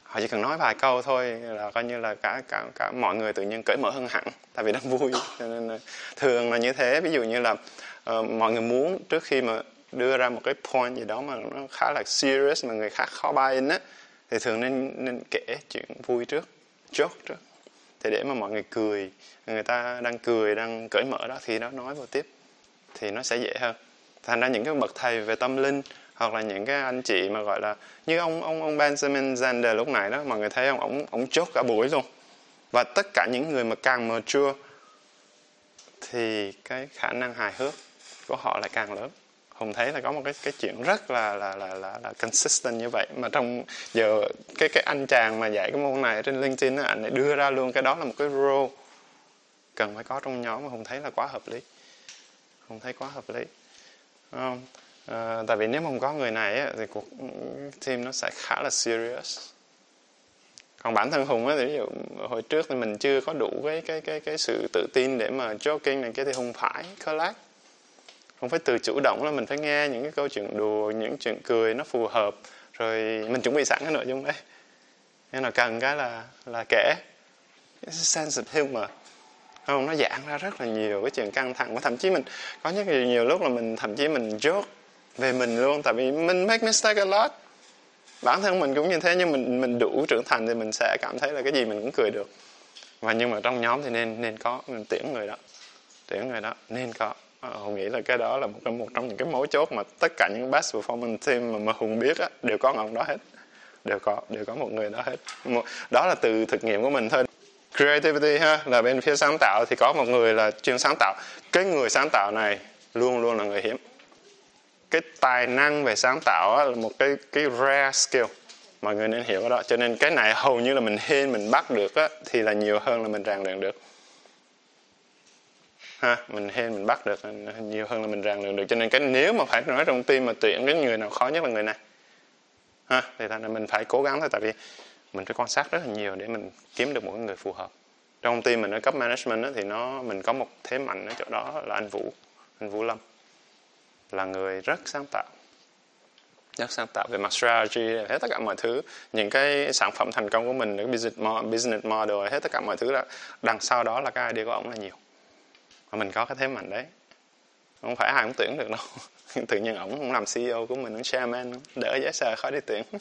Họ chỉ cần nói vài câu thôi là coi như là cả cả cả mọi người tự nhiên cởi mở hơn hẳn tại vì đang vui. Cho nên thường là như thế. Ví dụ như là uh, mọi người muốn trước khi mà đưa ra một cái point gì đó mà nó khá là serious mà người khác khó buy in á thì thường nên nên kể chuyện vui trước joke đó. Thì để mà mọi người cười, người ta đang cười, đang cởi mở đó, thì nó nói vào tiếp, thì nó sẽ dễ hơn. Thành ra những cái bậc thầy về tâm linh, hoặc là những cái anh chị mà gọi là như ông ông ông Benjamin Zander lúc này đó, mọi người thấy ông ông ông chốt cả buổi luôn. Và tất cả những người mà càng mature, thì cái khả năng hài hước của họ lại càng lớn hùng thấy là có một cái cái chuyện rất là là là là, là consistent như vậy. Mà trong giờ cái cái anh chàng mà dạy cái môn này trên LinkedIn á, anh lại đưa ra luôn cái đó là một cái role cần phải có trong nhóm mà hùng thấy là quá hợp lý. Hùng thấy quá hợp lý. Không? À, tại vì nếu mà không có người này á, thì cuộc team nó sẽ khá là serious. Còn bản thân hùng á thì ví dụ hồi trước thì mình chưa có đủ cái cái cái cái sự tự tin để mà joking này kia thì hùng phải collect không phải từ chủ động là mình phải nghe những cái câu chuyện đùa những chuyện cười nó phù hợp rồi mình chuẩn bị sẵn cái nội dung đấy. Nên là cần cái là là kể. Sense of humor. Không? Nó giãn ra rất là nhiều cái chuyện căng thẳng. Và thậm chí mình có những nhiều, nhiều lúc là mình thậm chí mình joke về mình luôn tại vì mình make mistake a lot. Bản thân mình cũng như thế nhưng mình mình đủ trưởng thành thì mình sẽ cảm thấy là cái gì mình cũng cười được. Và nhưng mà trong nhóm thì nên nên có mình tuyển người đó. Tuyển người đó nên có. Ờ, Hùng nghĩ là cái đó là một trong một trong những cái mấu chốt mà tất cả những best performance team mà, mà Hùng biết á, đều có ông đó hết. Đều có đều có một người đó hết. Một, đó là từ thực nghiệm của mình thôi. Creativity ha là bên phía sáng tạo thì có một người là chuyên sáng tạo. Cái người sáng tạo này luôn luôn là người hiếm. Cái tài năng về sáng tạo á, là một cái cái rare skill. Mọi người nên hiểu đó. Cho nên cái này hầu như là mình hên mình bắt được á, thì là nhiều hơn là mình rèn luyện được ha, mình hên mình bắt được nhiều hơn là mình ràng luyện được. Cho nên cái, nếu mà phải nói trong tim mà tuyển cái người nào khó nhất là người này. Ha, thì thành ra mình phải cố gắng thôi, tại vì mình phải quan sát rất là nhiều để mình kiếm được một người phù hợp. Trong công ty mình, ở cấp management đó thì nó, mình có một thế mạnh ở chỗ đó là anh Vũ anh Vũ Lâm. Là người rất sáng tạo. Rất sáng tạo về mặt strategy, hết tất cả mọi thứ. Những cái sản phẩm thành công của mình, cái business business model, hết tất cả mọi thứ là đằng sau đó là cái idea của ông là nhiều mà mình có cái thế mạnh đấy. Không phải ai cũng tuyển được đâu. Tự nhiên ổng không làm CEO của mình ổng chairman đỡ giấy sờ khỏi đi tuyển.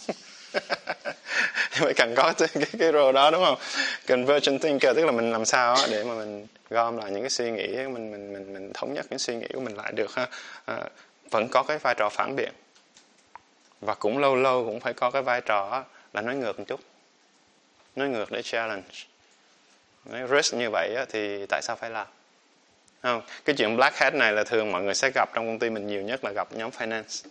Phải cần có cái, cái, cái role đó đúng không? Conversion thinker tức là mình làm sao để mà mình gom lại những cái suy nghĩ mình mình mình mình thống nhất những suy nghĩ của mình lại được ha. À, vẫn có cái vai trò phản biện. Và cũng lâu lâu cũng phải có cái vai trò là nói ngược một chút. Nói ngược để challenge. Nói risk như vậy thì tại sao phải làm? Không cái chuyện black hat này là thường mọi người sẽ gặp trong công ty mình nhiều nhất là gặp nhóm finance.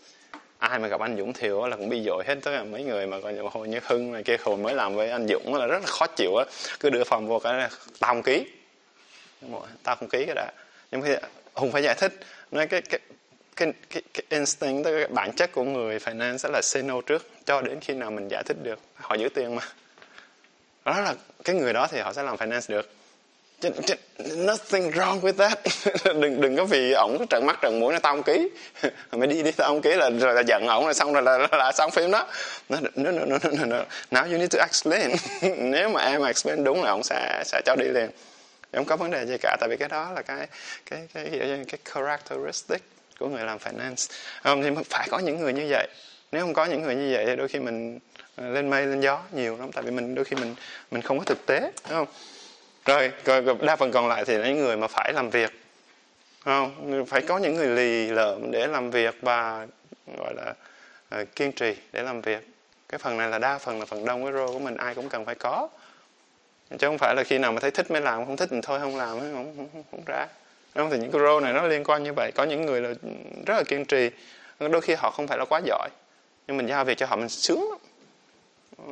À, Ai mà gặp anh Dũng Thiều là cũng bị dội hết tất cả mấy người mà coi như hồi như Hưng này kia hồi mới làm với anh Dũng là rất là khó chịu á. Cứ đưa phòng vô cái là tao không ký. Tao không ký cái đã. Nhưng mà hùng phải giải thích. Nói cái cái cái, cái, cái instinct cái bản chất của người finance sẽ là say no trước cho đến khi nào mình giải thích được. Họ giữ tiền mà. Đó là cái người đó thì họ sẽ làm finance được nothing wrong with that. Đừng đừng có vì ổng trợn mắt trợn mũi nó tao không ký. Mày đi đi tao không ký là rồi là giận ổng rồi xong rồi là, là, là xong phim đó. No, no, no, no, no, no. now you need to explain. Nếu mà em explain đúng là ổng sẽ sẽ cho đi liền. Không có vấn đề gì cả tại vì cái đó là cái cái cái cái, cái characteristic của người làm finance. Không thì phải có những người như vậy. Nếu không có những người như vậy thì đôi khi mình ờ, lên mây lên gió nhiều lắm tại vì mình đôi khi mình mình không có thực tế đúng không? Rồi, rồi đa phần còn lại thì là những người mà phải làm việc. Không? Phải có những người lì lợm để làm việc và gọi là uh, kiên trì để làm việc. Cái phần này là đa phần là phần đông cái role của mình ai cũng cần phải có. Chứ không phải là khi nào mà thấy thích mới làm không thích thì thôi không làm không không, không, không ra. Không? Thì những cái role này nó liên quan như vậy. Có những người là rất là kiên trì đôi khi họ không phải là quá giỏi nhưng mình giao việc cho họ mình sướng lắm.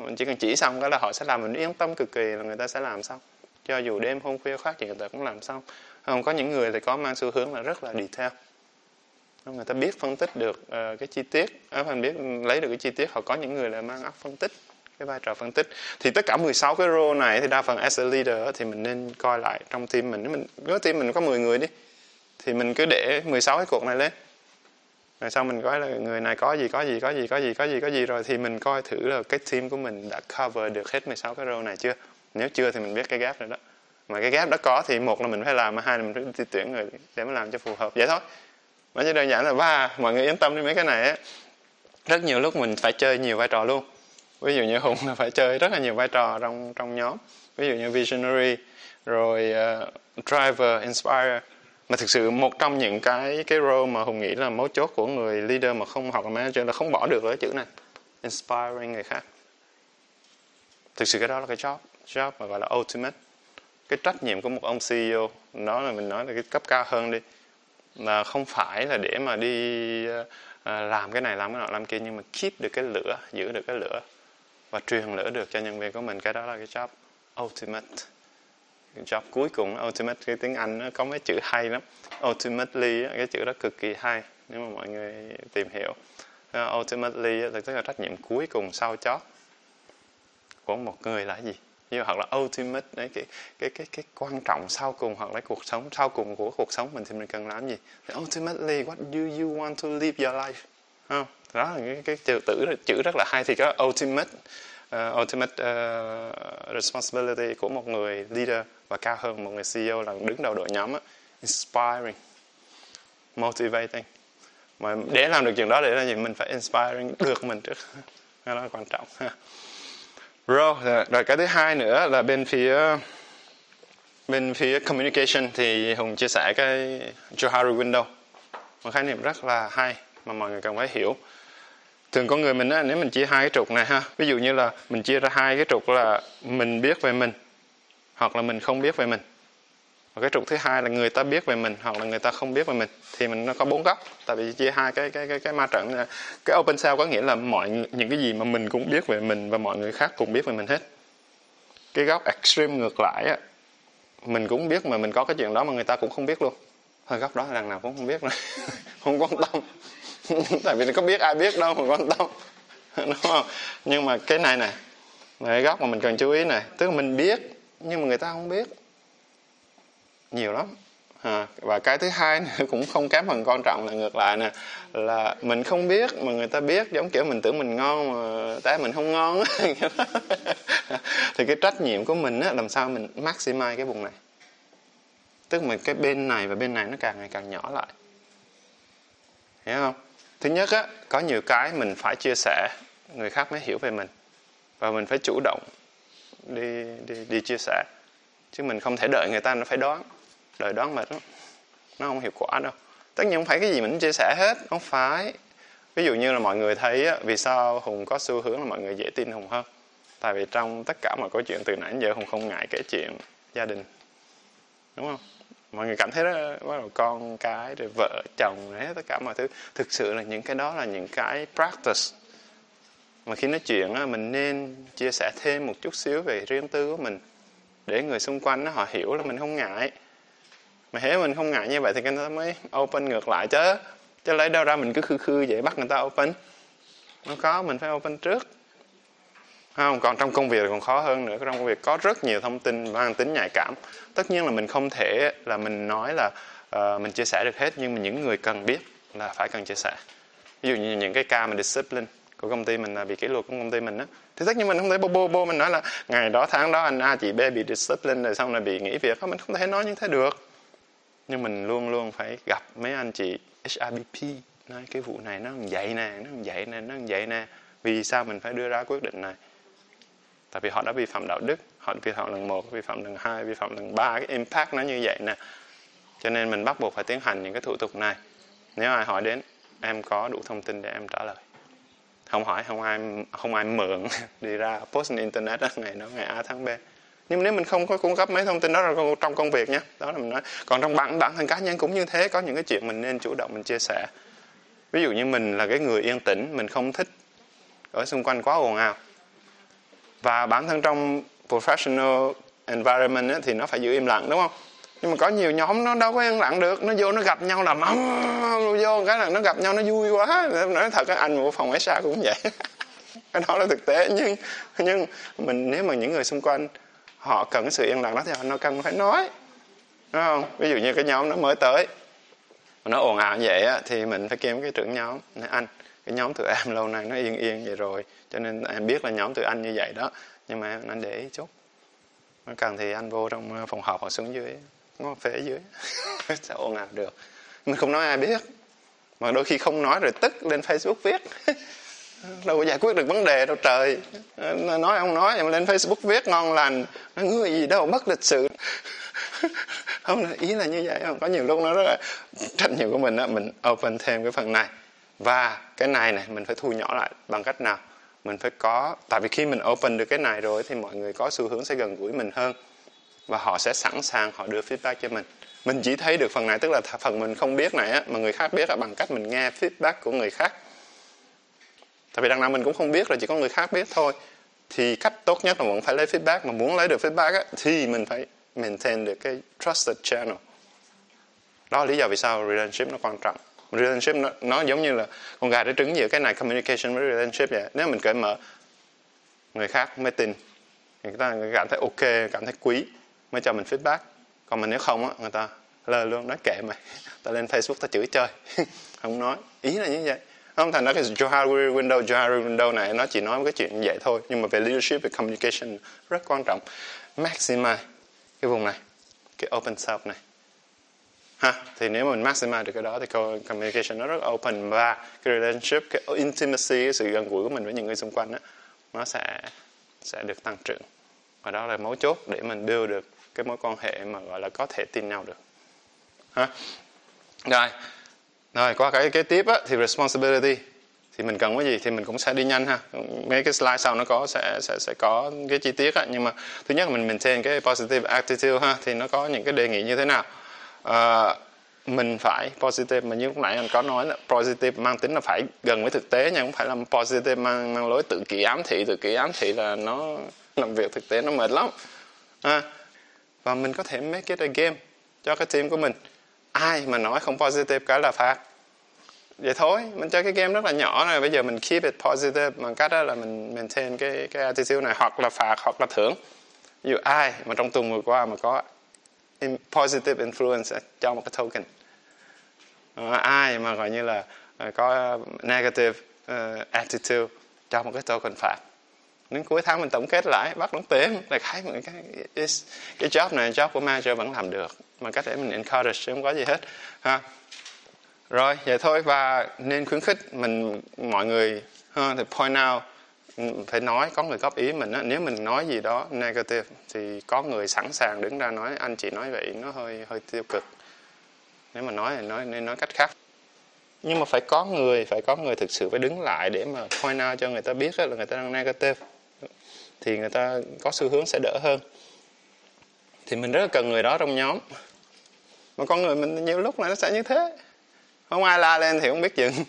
Mình chỉ cần chỉ xong cái là họ sẽ làm. Mình yên tâm cực kỳ là người ta sẽ làm xong cho dù đêm hôm khuya khoát thì người ta cũng làm xong. Không có những người thì có mang xu hướng là rất là detail người ta biết phân tích được uh, cái chi tiết. À, mình biết lấy được cái chi tiết họ có những người là mang óc phân tích cái vai trò phân tích. Thì tất cả 16 cái role này thì đa phần as a leader thì mình nên coi lại trong team mình. Mình nếu team mình có 10 người đi thì mình cứ để 16 cái cuộc này lên. Rồi sau mình coi là người này có gì có gì có gì có gì có gì có gì rồi thì mình coi thử là cái team của mình đã cover được hết 16 cái role này chưa nếu chưa thì mình biết cái gap rồi đó. Mà cái gap đó có thì một là mình phải làm mà hai là mình phải đi tuyển người để mà làm cho phù hợp. Vậy thôi. Nó chỉ đơn giản là ba mọi người yên tâm đi mấy cái này á. Rất nhiều lúc mình phải chơi nhiều vai trò luôn. Ví dụ như hùng là phải chơi rất là nhiều vai trò trong trong nhóm. Ví dụ như visionary rồi uh, driver inspire. Mà thực sự một trong những cái cái role mà hùng nghĩ là mấu chốt của người leader mà không học là manager là không bỏ được cái chữ này. Inspiring người khác. Thực sự cái đó là cái job job mà gọi là ultimate. Cái trách nhiệm của một ông CEO đó là mình nói là cái cấp cao hơn đi. Mà không phải là để mà đi ờ, ờ, làm cái này, làm cái nọ, làm kia, nhưng mà keep được cái lửa, giữ được cái lửa và truyền lửa được cho nhân viên của mình. Cái đó là cái job ultimate. Cái job cuối cùng, ultimate, cái tiếng Anh nó có mấy chữ hay lắm. Ultimately cái chữ đó cực kỳ hay, nếu mà mọi người tìm hiểu. Ờ, ultimately ultimately tức là trách nhiệm cuối cùng sau chót của một người là gì? Như hoặc là ultimate đấy cái cái cái cái quan trọng sau cùng hoặc là cuộc sống sau cùng của cuộc sống mình thì mình cần làm gì? Thì ultimately what do you want to live your life? Không? Đó là cái, cái chữ tử chữ rất là hay thì có ultimate uh, ultimate uh, responsibility của một người leader và cao hơn một người CEO là đứng đầu đội nhóm á, inspiring motivating. Mà để làm được chuyện đó để là gì? Mình phải inspiring được mình trước. Đó là quan trọng. rồi, rồi cái thứ hai nữa là bên phía bên phía communication thì hùng chia sẻ cái Johari window. Một khái niệm rất là hay mà mọi người cần phải hiểu. Thường con người mình á nếu mình chia hai cái trục này ha ví dụ như là mình chia ra hai cái trục là mình biết về mình hoặc là mình không biết về mình và cái trục thứ hai là người ta biết về mình hoặc là người ta không biết về mình, thì mình nó có bốn góc. Tại vì chia hai cái cái cái cái ma trận, cái open sale có nghĩa là mọi những cái gì mà mình cũng biết về mình và mọi người khác cũng biết về mình hết. Cái góc extreme ngược lại á, mình cũng biết mà mình có cái chuyện đó mà người ta cũng không biết luôn. Thôi, góc đó đằng nào cũng không biết nữa không quan tâm. Tại vì có biết ai biết đâu mà quan tâm. Đúng không? Nhưng mà cái này này là cái góc mà mình cần chú ý này tức là mình biết nhưng mà người ta không biết nhiều lắm. À, và cái thứ hai nữa cũng không kém phần quan trọng là ngược lại nè là mình không biết mà người ta biết giống kiểu mình tưởng mình ngon mà té mình không ngon thì cái trách nhiệm của mình á làm sao mình maximize cái vùng này? Tức là cái bên này và bên này nó càng ngày càng nhỏ lại. Hiểu không? Thứ nhất á có nhiều cái mình phải chia sẻ người khác mới hiểu về mình. Và mình phải chủ động đi đi đi chia sẻ. Chứ mình không thể đợi người ta nó phải đoán đời đoán mệt lắm nó không hiệu quả đâu. Tất nhiên không phải cái gì mình chia sẻ hết không phải. Ví dụ như là mọi người thấy á, vì sao hùng có xu hướng là mọi người dễ tin hùng hơn? Tại vì trong tất cả mọi câu chuyện từ nãy đến giờ hùng không ngại kể chuyện gia đình. Đúng không? Mọi người cảm thấy đó bắt đầu con cái rồi vợ chồng đấy tất cả mọi thứ. Thực sự là những cái đó là những cái practice. Mà khi nói chuyện á, mình nên chia sẻ thêm một chút xíu về riêng tư của mình. Để người xung quanh nó họ hiểu là mình không ngại mà thế mình không ngại như vậy thì người ta mới open ngược lại chứ. Chứ lấy đâu ra mình cứ khư khư vậy bắt người ta open. Không có mình phải open trước. Không còn trong công việc còn khó hơn nữa. Trong công việc có rất nhiều thông tin mang tính nhạy cảm. Tất nhiên là mình không thể là mình nói là uh, mình chia sẻ được hết nhưng mà những người cần biết là phải cần chia sẻ. Ví dụ như những cái ca mà discipline của công ty mình là bị kỷ luật của công ty mình á thì tất nhiên mình không thể bô bô bô mình nói là ngày đó tháng đó anh A chị B bị discipline rồi xong rồi bị nghỉ việc. Đó mình không thể nói như thế được nhưng mình luôn luôn phải gặp mấy anh chị HRBP nói cái vụ này nó không vậy nè nó không vậy nè nó không vậy nè. Vì sao mình phải đưa ra quyết định này? Tại vì họ đã vi phạm đạo đức họ vi phạm lần một vi phạm lần hai vi phạm lần ba cái impact nó như vậy nè. Cho nên mình bắt buộc phải tiến hành những cái thủ tục này. Nếu ai hỏi đến em có đủ thông tin để em trả lời? Không hỏi không ai không ai mượn đi ra post internet đó, ngày đó ngày a tháng b nhưng nếu mình không có cung cấp mấy thông tin đó là trong công việc nhé đó là mình nói. Còn trong bản bản thân cá nhân cũng như thế có những cái chuyện mình nên chủ động mình chia sẻ. Ví dụ như mình là cái người yên tĩnh mình không thích ở xung quanh quá ồn ào. Và bản thân trong professional environment ấy, thì nó phải giữ im lặng đúng không? Nhưng mà có nhiều nhóm nó đâu có yên lặng được nó vô nó gặp nhau là vô cái là nó gặp nhau nó vui quá. Nói thật anh của phòng ấy xa cũng vậy. Cái đó là thực tế nhưng nhưng mình nếu mà những người xung quanh họ cần sự yên lặng đó thì họ nó cần phải nói. Đúng không? Ví dụ như cái nhóm nó mới tới nó ồn ào như vậy á, thì mình phải kiếm cái trưởng nhóm. Nói anh cái nhóm tụi em lâu nay nó yên yên vậy rồi cho nên em biết là nhóm tụi anh như vậy đó nhưng mà anh để ý chút. Nó cần thì anh vô trong ờ, phòng họp hoặc xuống dưới nó phế dưới sao ồn ào được. Mình không nói ai biết mà đôi khi không nói rồi tức lên facebook viết. đâu có giải quyết được vấn đề đâu, trời. Nói không nói, em lên facebook viết ngon lành. Nói người gì đâu, mất lịch sự. Không ý là như vậy không có nhiều lúc nó rất là trách nhiệm của mình á, mình open thêm cái phần này. Và cái này này, mình phải thu nhỏ lại bằng cách nào? Mình phải có, tại vì khi mình open được cái này rồi thì mọi người có xu hướng sẽ gần gũi mình hơn. Và họ sẽ sẵn sàng, họ đưa feedback cho mình. Mình chỉ thấy được phần này, tức là phần mình không biết này á, mà người khác biết là bằng cách mình nghe feedback của người khác tại vì đằng nào mình cũng không biết rồi chỉ có người khác biết thôi. Thì cách tốt nhất là vẫn phải lấy feedback mà muốn lấy được feedback á, thì mình phải maintain được cái trusted channel. Đó là lý do vì sao relationship nó quan trọng. Relationship nó, nó giống như là con gà để trứng giữa cái này communication với relationship vậy. Nếu mình cởi mở người khác mới tin. Người ta người cảm thấy ok cảm thấy quý mới cho mình feedback. Còn mình nếu không á người ta lơ luôn nói kệ mày. Ta lên facebook ta chửi chơi. Không nói. Ý là như vậy không thành ra cái Johari window Johari window này nó chỉ nói một cái chuyện như vậy thôi. Nhưng mà về leadership về communication rất quan trọng. Maximize cái vùng này cái open self này. Ha thì nếu mà mình maximize được cái đó thì communication nó rất open và cái relationship cái intimacy cái sự gần gũi của mình với những người xung quanh đó, nó sẽ sẽ được tăng trưởng. Và đó là mấu chốt để mình build được cái mối quan hệ mà gọi là có thể tin nhau được. Ha. Rồi rồi qua cái kế tiếp á, thì responsibility. Thì mình cần cái gì thì mình cũng sẽ đi nhanh ha. Mấy cái slide sau nó có sẽ sẽ sẽ có cái chi tiết á. Nhưng mà thứ nhất là mình maintain cái positive attitude ha thì nó có những cái đề nghị như thế nào. À, mình phải positive mà như lúc nãy anh có nói là positive mang tính là phải gần với thực tế nha không phải là positive mang, mang lối tự kỷ ám thị. Tự kỷ ám thị là nó làm việc thực tế nó mệt lắm. À, và mình có thể make it a game cho cái team của mình ai mà nói không positive cái là phạt. Vậy thôi, mình chơi cái game rất là nhỏ rồi bây giờ mình keep it positive bằng cách đó là mình maintain cái cái attitude này, hoặc là phạt, hoặc là thưởng. Dù ai mà trong tuần vừa qua mà có in- positive influence cho một cái token. Ờ, ai mà gọi như là ờ, có ờ, negative attitude cho một cái token phạt đến cuối tháng mình tổng kết lại bắt đóng tiền. Là khái một cái cái job này job của manager vẫn làm được mà cách để mình encourage chứ không có gì hết ha. Rồi vậy thôi và nên khuyến khích mình mọi người ha, thì point out phải nói có người góp ý mình á. Nếu mình nói gì đó negative thì có người sẵn sàng đứng ra nói anh chị nói vậy nó hơi hơi tiêu cực. Nếu mà nói thì nói nên nói cách khác. Nhưng mà phải có người phải có người thực sự phải đứng lại để mà point out cho người ta biết là người ta đang negative thì người ta có xu hướng sẽ đỡ hơn. Thì mình rất là cần người đó trong nhóm. Mà con người mình nhiều lúc là nó sẽ như thế. Không ai la lên thì không biết dừng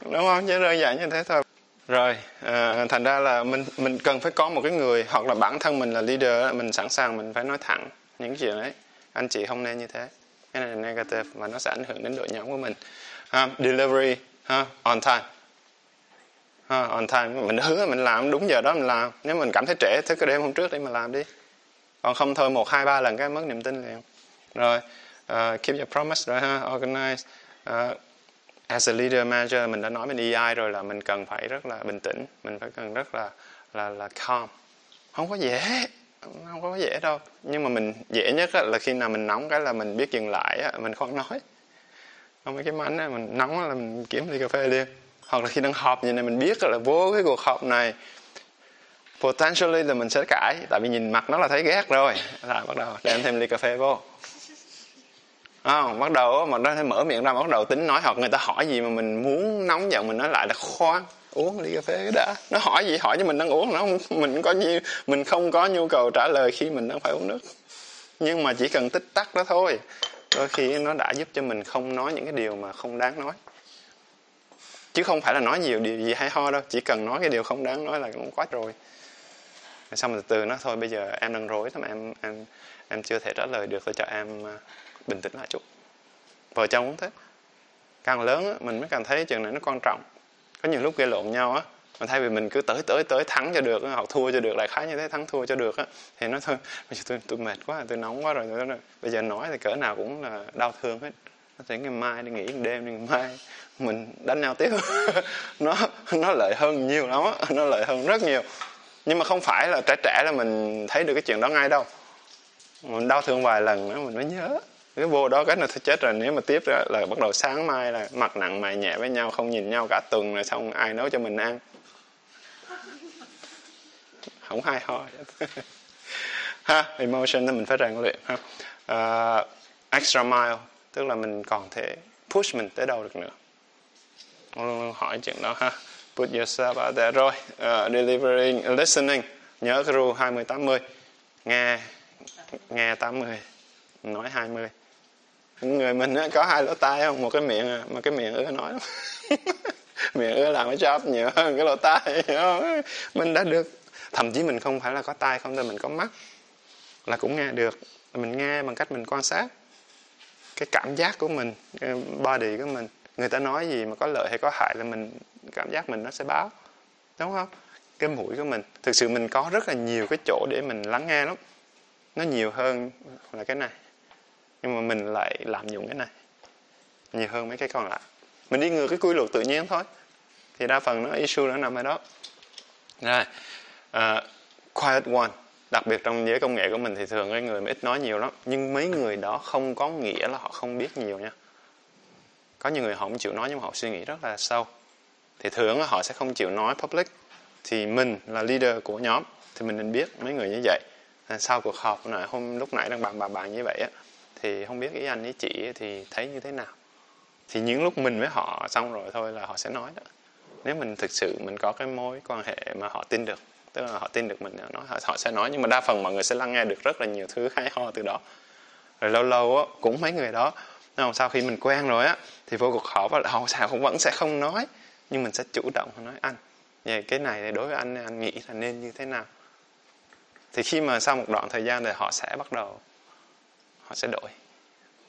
đúng không? Chứ đơn giản như thế thôi. Rồi à, thành ra là mình mình cần phải có một cái người hoặc là bản thân mình là leader mình sẵn sàng mình phải nói thẳng những chuyện đấy anh chị không nên như thế. Cái này là negative và nó sẽ ảnh hưởng đến đội nhóm của mình. Ha, delivery ha, on time on time. Mình hứa mình làm đúng giờ đó mình làm. Nếu mình cảm thấy trễ thế cái đêm hôm trước đi mà làm đi. Còn không thôi một hai ba lần cái mất niềm tin liền. Rồi uh, keep your promise rồi ha organize. Uh, as a leader manager mình đã nói bên EI rồi là mình cần phải rất là bình tĩnh. Mình phải cần rất là là là calm. Không có dễ. Không có dễ đâu. Nhưng mà mình dễ nhất là khi nào mình nóng cái là mình biết dừng lại mình không nói. Không mấy cái mánh mình nóng là mình kiếm ly cà phê liền hoặc là khi đang họp như này mình biết là vô cái cuộc họp này potentially là mình sẽ cãi. Tại vì nhìn mặt nó là thấy ghét rồi. Là bắt đầu đem thêm ly cà phê vô. À, bắt đầu mà nó mở miệng ra bắt đầu tính nói hoặc người ta hỏi gì mà mình muốn nóng giận mình nói lại là khoan uống ly cà phê cái đã. Nó hỏi gì hỏi cho mình đang uống nó mình có nhiêu mình không có nhu cầu trả lời khi mình đang phải uống nước. Nhưng mà chỉ cần tích tắc đó thôi. Đôi khi nó đã giúp cho mình không nói những cái điều mà không đáng nói chứ không phải là nói nhiều điều gì hay ho đâu chỉ cần nói cái điều không đáng nói là cũng quá rồi. Xong từ từ nó thôi bây giờ em đang rối lắm em em em chưa thể trả lời được tôi cho em à, bình tĩnh lại chút. Vợ chồng cũng thế. Càng lớn mình mới càng thấy chuyện này nó quan trọng. Có nhiều lúc gây lộn nhau á mà thay vì mình cứ tới tới tới thắng cho được hoặc thua cho được lại khá như thế thắng thua cho được á thì nó thôi bây giờ tôi tôi mệt quá tôi nóng quá rồi, tôi, tôi, bây giờ nói thì cỡ nào cũng là đau thương hết có thể ngày mai đi nghỉ một đêm đi ngày mai mình đánh nhau tiếp. Nó nó lợi hơn nhiều lắm á nó lợi hơn rất nhiều. Nhưng mà không phải là trẻ trẻ là mình thấy được cái chuyện đó ngay đâu. Mình đau thương vài lần nữa mình mới nhớ. Cái vô đó cái là thôi chết rồi nếu mà tiếp ra là bắt đầu sáng mai là mặt nặng mày nhẹ với nhau không nhìn nhau cả tuần rồi xong ai nấu cho mình ăn. Không hay ho ha emotion thì mình phải rèn luyện ha. Uh, extra mile tức là mình còn thể push mình tới đâu được nữa. Luôn hỏi chuyện đó ha. Put yourself out there. Rồi uh, delivering listening. Nhớ cái rule 20 80 nghe nghe 80 nói 20 người mình á, có hai lỗ tai không? Một cái miệng à, mà cái miệng ưa nói lắm. Miệng ưa làm cái job nhiều hơn cái lỗ tai. Không? mình đã được thậm chí mình không phải là có tai không thôi mình có mắt là cũng nghe được. Mình nghe bằng cách mình quan sát cái cảm giác của mình ờ, body của mình. Người ta nói gì mà có lợi hay có hại là mình cảm giác mình nó sẽ báo đúng không? Cái mũi của mình thực sự mình có rất là nhiều cái chỗ để mình lắng nghe lắm. Nó nhiều hơn là cái này nhưng mà mình lại làm dụng cái này nhiều hơn mấy cái còn lại. Mình đi ngược cái quy luật tự nhiên thôi. Thì đa phần nó issue nó nằm ở đó. Rồi uh, quiet one đặc biệt trong giới công nghệ của mình thì thường cái người mà ít nói nhiều lắm. Nhưng mấy người đó không có nghĩa là họ không biết nhiều nha. Có nhiều người họ không chịu nói nhưng mà họ suy nghĩ rất là sâu. Thì thường họ sẽ không chịu nói public. Thì mình là leader của nhóm, thì mình nên biết mấy người như vậy. À, sau cuộc họp này hôm lúc nãy đang bàn bà bàn như vậy á, thì không biết ý anh ý chị thì thấy như thế nào. Thì những lúc mình với họ xong rồi thôi là họ sẽ nói đó. Nếu mình thực sự mình có cái mối quan hệ mà họ tin được tức là họ tin được mình nói họ, sẽ nói nhưng mà đa phần mọi người sẽ lắng nghe được rất là nhiều thứ hay ho từ đó. Rồi lâu lâu á cũng mấy người đó không? sau khi mình quen rồi á thì vô cuộc họ và họ sao cũng vẫn sẽ không nói nhưng mình sẽ chủ động nói anh về cái này đối với anh anh nghĩ là nên như thế nào? Thì khi mà sau một đoạn thời gian thì họ sẽ bắt đầu họ sẽ đổi.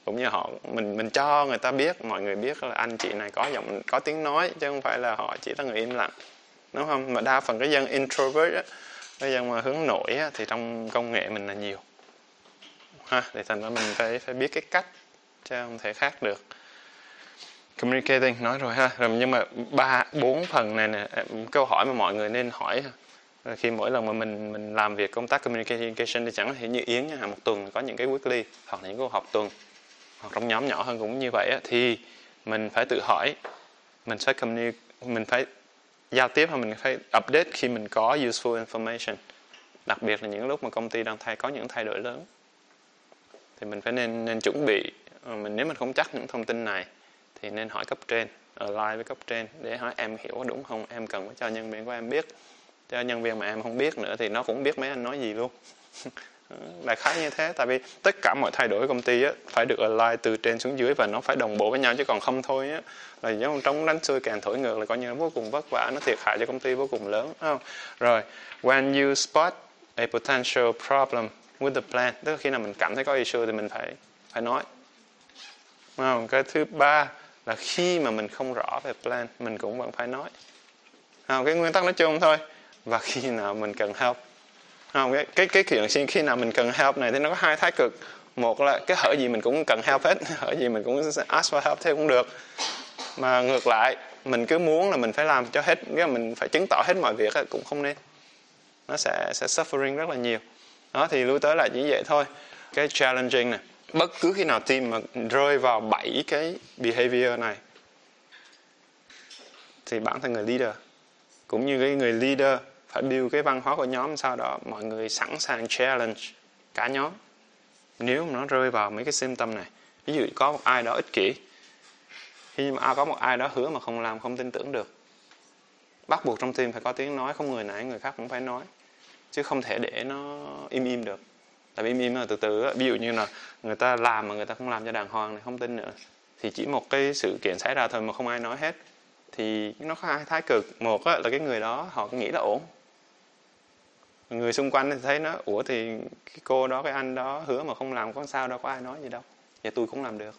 Cũng như họ mình mình cho người ta biết mọi người biết là anh chị này có giọng có tiếng nói chứ không phải là họ chỉ là người im lặng đúng không? Mà đa phần cái dân introvert á cái dân mà hướng nội á, thì trong công nghệ mình là nhiều. Ha thì thành ra mình phải phải biết cái cách chứ không thể khác được. Communicating nói rồi ha. Rồi nhưng mà ba bốn phần này nè câu hỏi mà mọi người nên hỏi ha. Khi mỗi lần mà mình mình làm việc công tác communication thì chẳng hạn như Yến nha một tuần có những cái weekly hoặc là những cuộc họp tuần hoặc trong nhóm nhỏ hơn cũng như vậy á, thì mình phải tự hỏi mình phải communicate mình phải giao tiếp hay mình phải update khi mình có useful information, đặc biệt là những lúc mà công ty đang thay, có những thay đổi lớn. Thì mình phải nên nên chuẩn bị. Ờ, mình, nếu mình không chắc những thông tin này, thì nên hỏi cấp trên, align với cấp trên để hỏi em hiểu đúng không, em cần phải cho nhân viên của em biết. Cho nhân viên mà em không biết nữa thì nó cũng biết mấy anh nói gì luôn. đại khái như thế tại vì tất cả mọi thay đổi của công ty á, phải được align từ trên xuống dưới và nó phải đồng bộ với nhau chứ còn không thôi á là giống trống đánh xuôi càng thổi ngược là coi như nó vô cùng vất vả nó thiệt hại cho công ty vô cùng lớn không rồi when you spot a potential problem with the plan tức là khi nào mình cảm thấy có issue thì mình phải phải nói không? cái thứ ba là khi mà mình không rõ về plan mình cũng vẫn phải nói không? cái nguyên tắc nói chung thôi và khi nào mình cần help không, cái cái cái chuyện khi nào mình cần help này thì nó có hai thái cực. Một là cái hở gì mình cũng cần help hết, hở gì mình cũng ask for help thế cũng được. Mà ngược lại, mình cứ muốn là mình phải làm cho hết cái mình phải chứng tỏ hết mọi việc cũng không nên. Nó sẽ sẽ suffering rất là nhiều. Đó, thì lui tới là chỉ vậy thôi. Cái challenging này bất cứ khi nào team mà rơi vào bảy cái behavior này, thì bản thân người leader, cũng như cái người leader phải build cái văn hóa của nhóm, sau đó mọi người sẵn sàng challenge cả nhóm. Nếu mà nó rơi vào mấy cái symptom này, ví dụ có một ai đó ích kỷ, khi mà có một ai đó hứa mà không làm, không tin tưởng được, bắt buộc trong team phải có tiếng nói, không người này, người khác cũng phải nói, chứ không thể để nó im im được. Tại vì im im là từ từ ví dụ như là người ta làm mà người ta không làm cho đàng hoàng này, không tin nữa, thì chỉ một cái sự kiện xảy ra thôi mà không ai nói hết. Thì nó có hai thái cực, một là cái người đó họ nghĩ là ổn người xung quanh thì thấy nó, ủa thì cái cô đó, cái anh đó hứa mà không làm, có sao đâu, có ai nói gì đâu. Vậy tôi cũng làm được.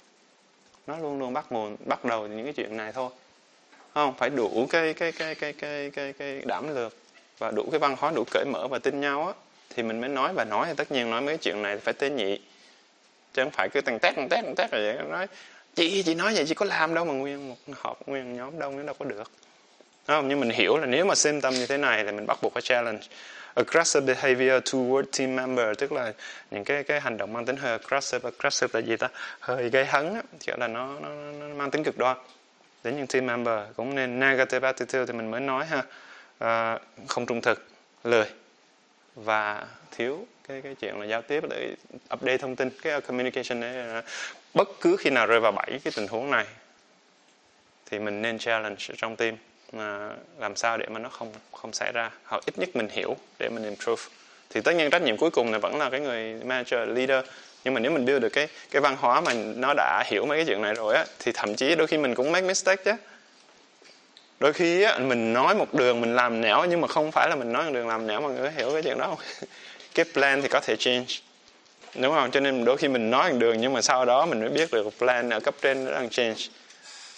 Nó luôn luôn bắt nguồn, bắt đầu những cái chuyện này thôi. Không, phải đủ cái cái cái cái cái cái cái đảm lược và đủ cái văn hóa, đủ cởi mở và tin nhau á. Thì mình mới nói, và nói thì tất nhiên nói mấy chuyện này phải tế nhị. Chứ không phải cứ tằng tét tằng tét tằng tét rồi vậy nói, chị chị nói vậy, chị có làm đâu mà nguyên một họp, nguyên nhóm đông, nó đâu có được không nhưng mình hiểu là nếu mà tâm như thế này thì mình bắt buộc phải challenge aggressive behavior toward team member tức là những cái cái hành động mang tính hơi aggressive aggressive là gì ta? Hơi gây hấn á kiểu là nó, nó, nó mang tính cực đoan. Đến những team member cũng nên negative attitude thì mình mới nói ha. À, không trung thực lười và thiếu cái cái chuyện là giao tiếp để update thông tin cái communication đấy à, bất cứ khi nào rơi vào bảy cái tình huống này thì mình nên challenge trong team à, làm sao để mà nó không không xảy ra hoặc ít nhất mình hiểu để mình improve. Thì tất nhiên trách nhiệm cuối cùng là vẫn là cái người manager leader. Nhưng mà nếu mình build được cái cái văn hóa mà nó đã hiểu mấy cái chuyện này rồi á thì thậm chí đôi khi mình cũng make mistake chứ. Đôi khi á, mình nói một đường mình làm nẻo nhưng mà không phải là mình nói một đường làm nẻo mà người hiểu cái chuyện đó. Không cái plan thì có thể change. Đúng không? Cho nên đôi khi mình nói một đường nhưng mà sau đó mình mới biết được plan ở cấp trên nó đang change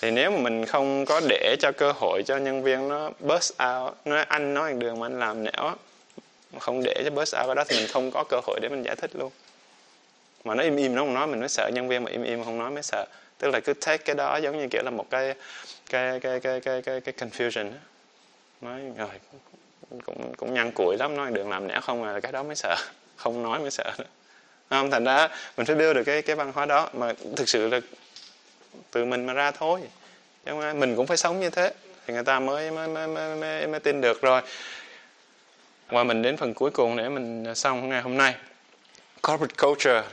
thì nếu mà mình không có để cho cơ hội cho nhân viên nó burst out nói anh nói một đường mà anh làm nẻo mà không để cho burst out cái đó thì mình không có cơ hội để mình giải thích luôn. Mà nó im im nó không nói mình mới sợ nhân viên mà im im không nói mới sợ. Tức là cứ take cái đó giống như kiểu là một cái cái cái cái cái cái, cái confusion nói rồi cũng cũng nhăn củi lắm nói đường làm nẻo không là cái đó mới sợ không nói mới sợ nữa. Không thành ra mình phải build được cái cái văn hóa đó. Mà thực sự là từ mình mà ra thôi. Chứ không mình cũng phải sống như thế. Thì người ta mới mới mới mới, mới, mới tin được rồi. Và mình đến phần cuối cùng để mình xong ngày hôm nay. Corporate culture.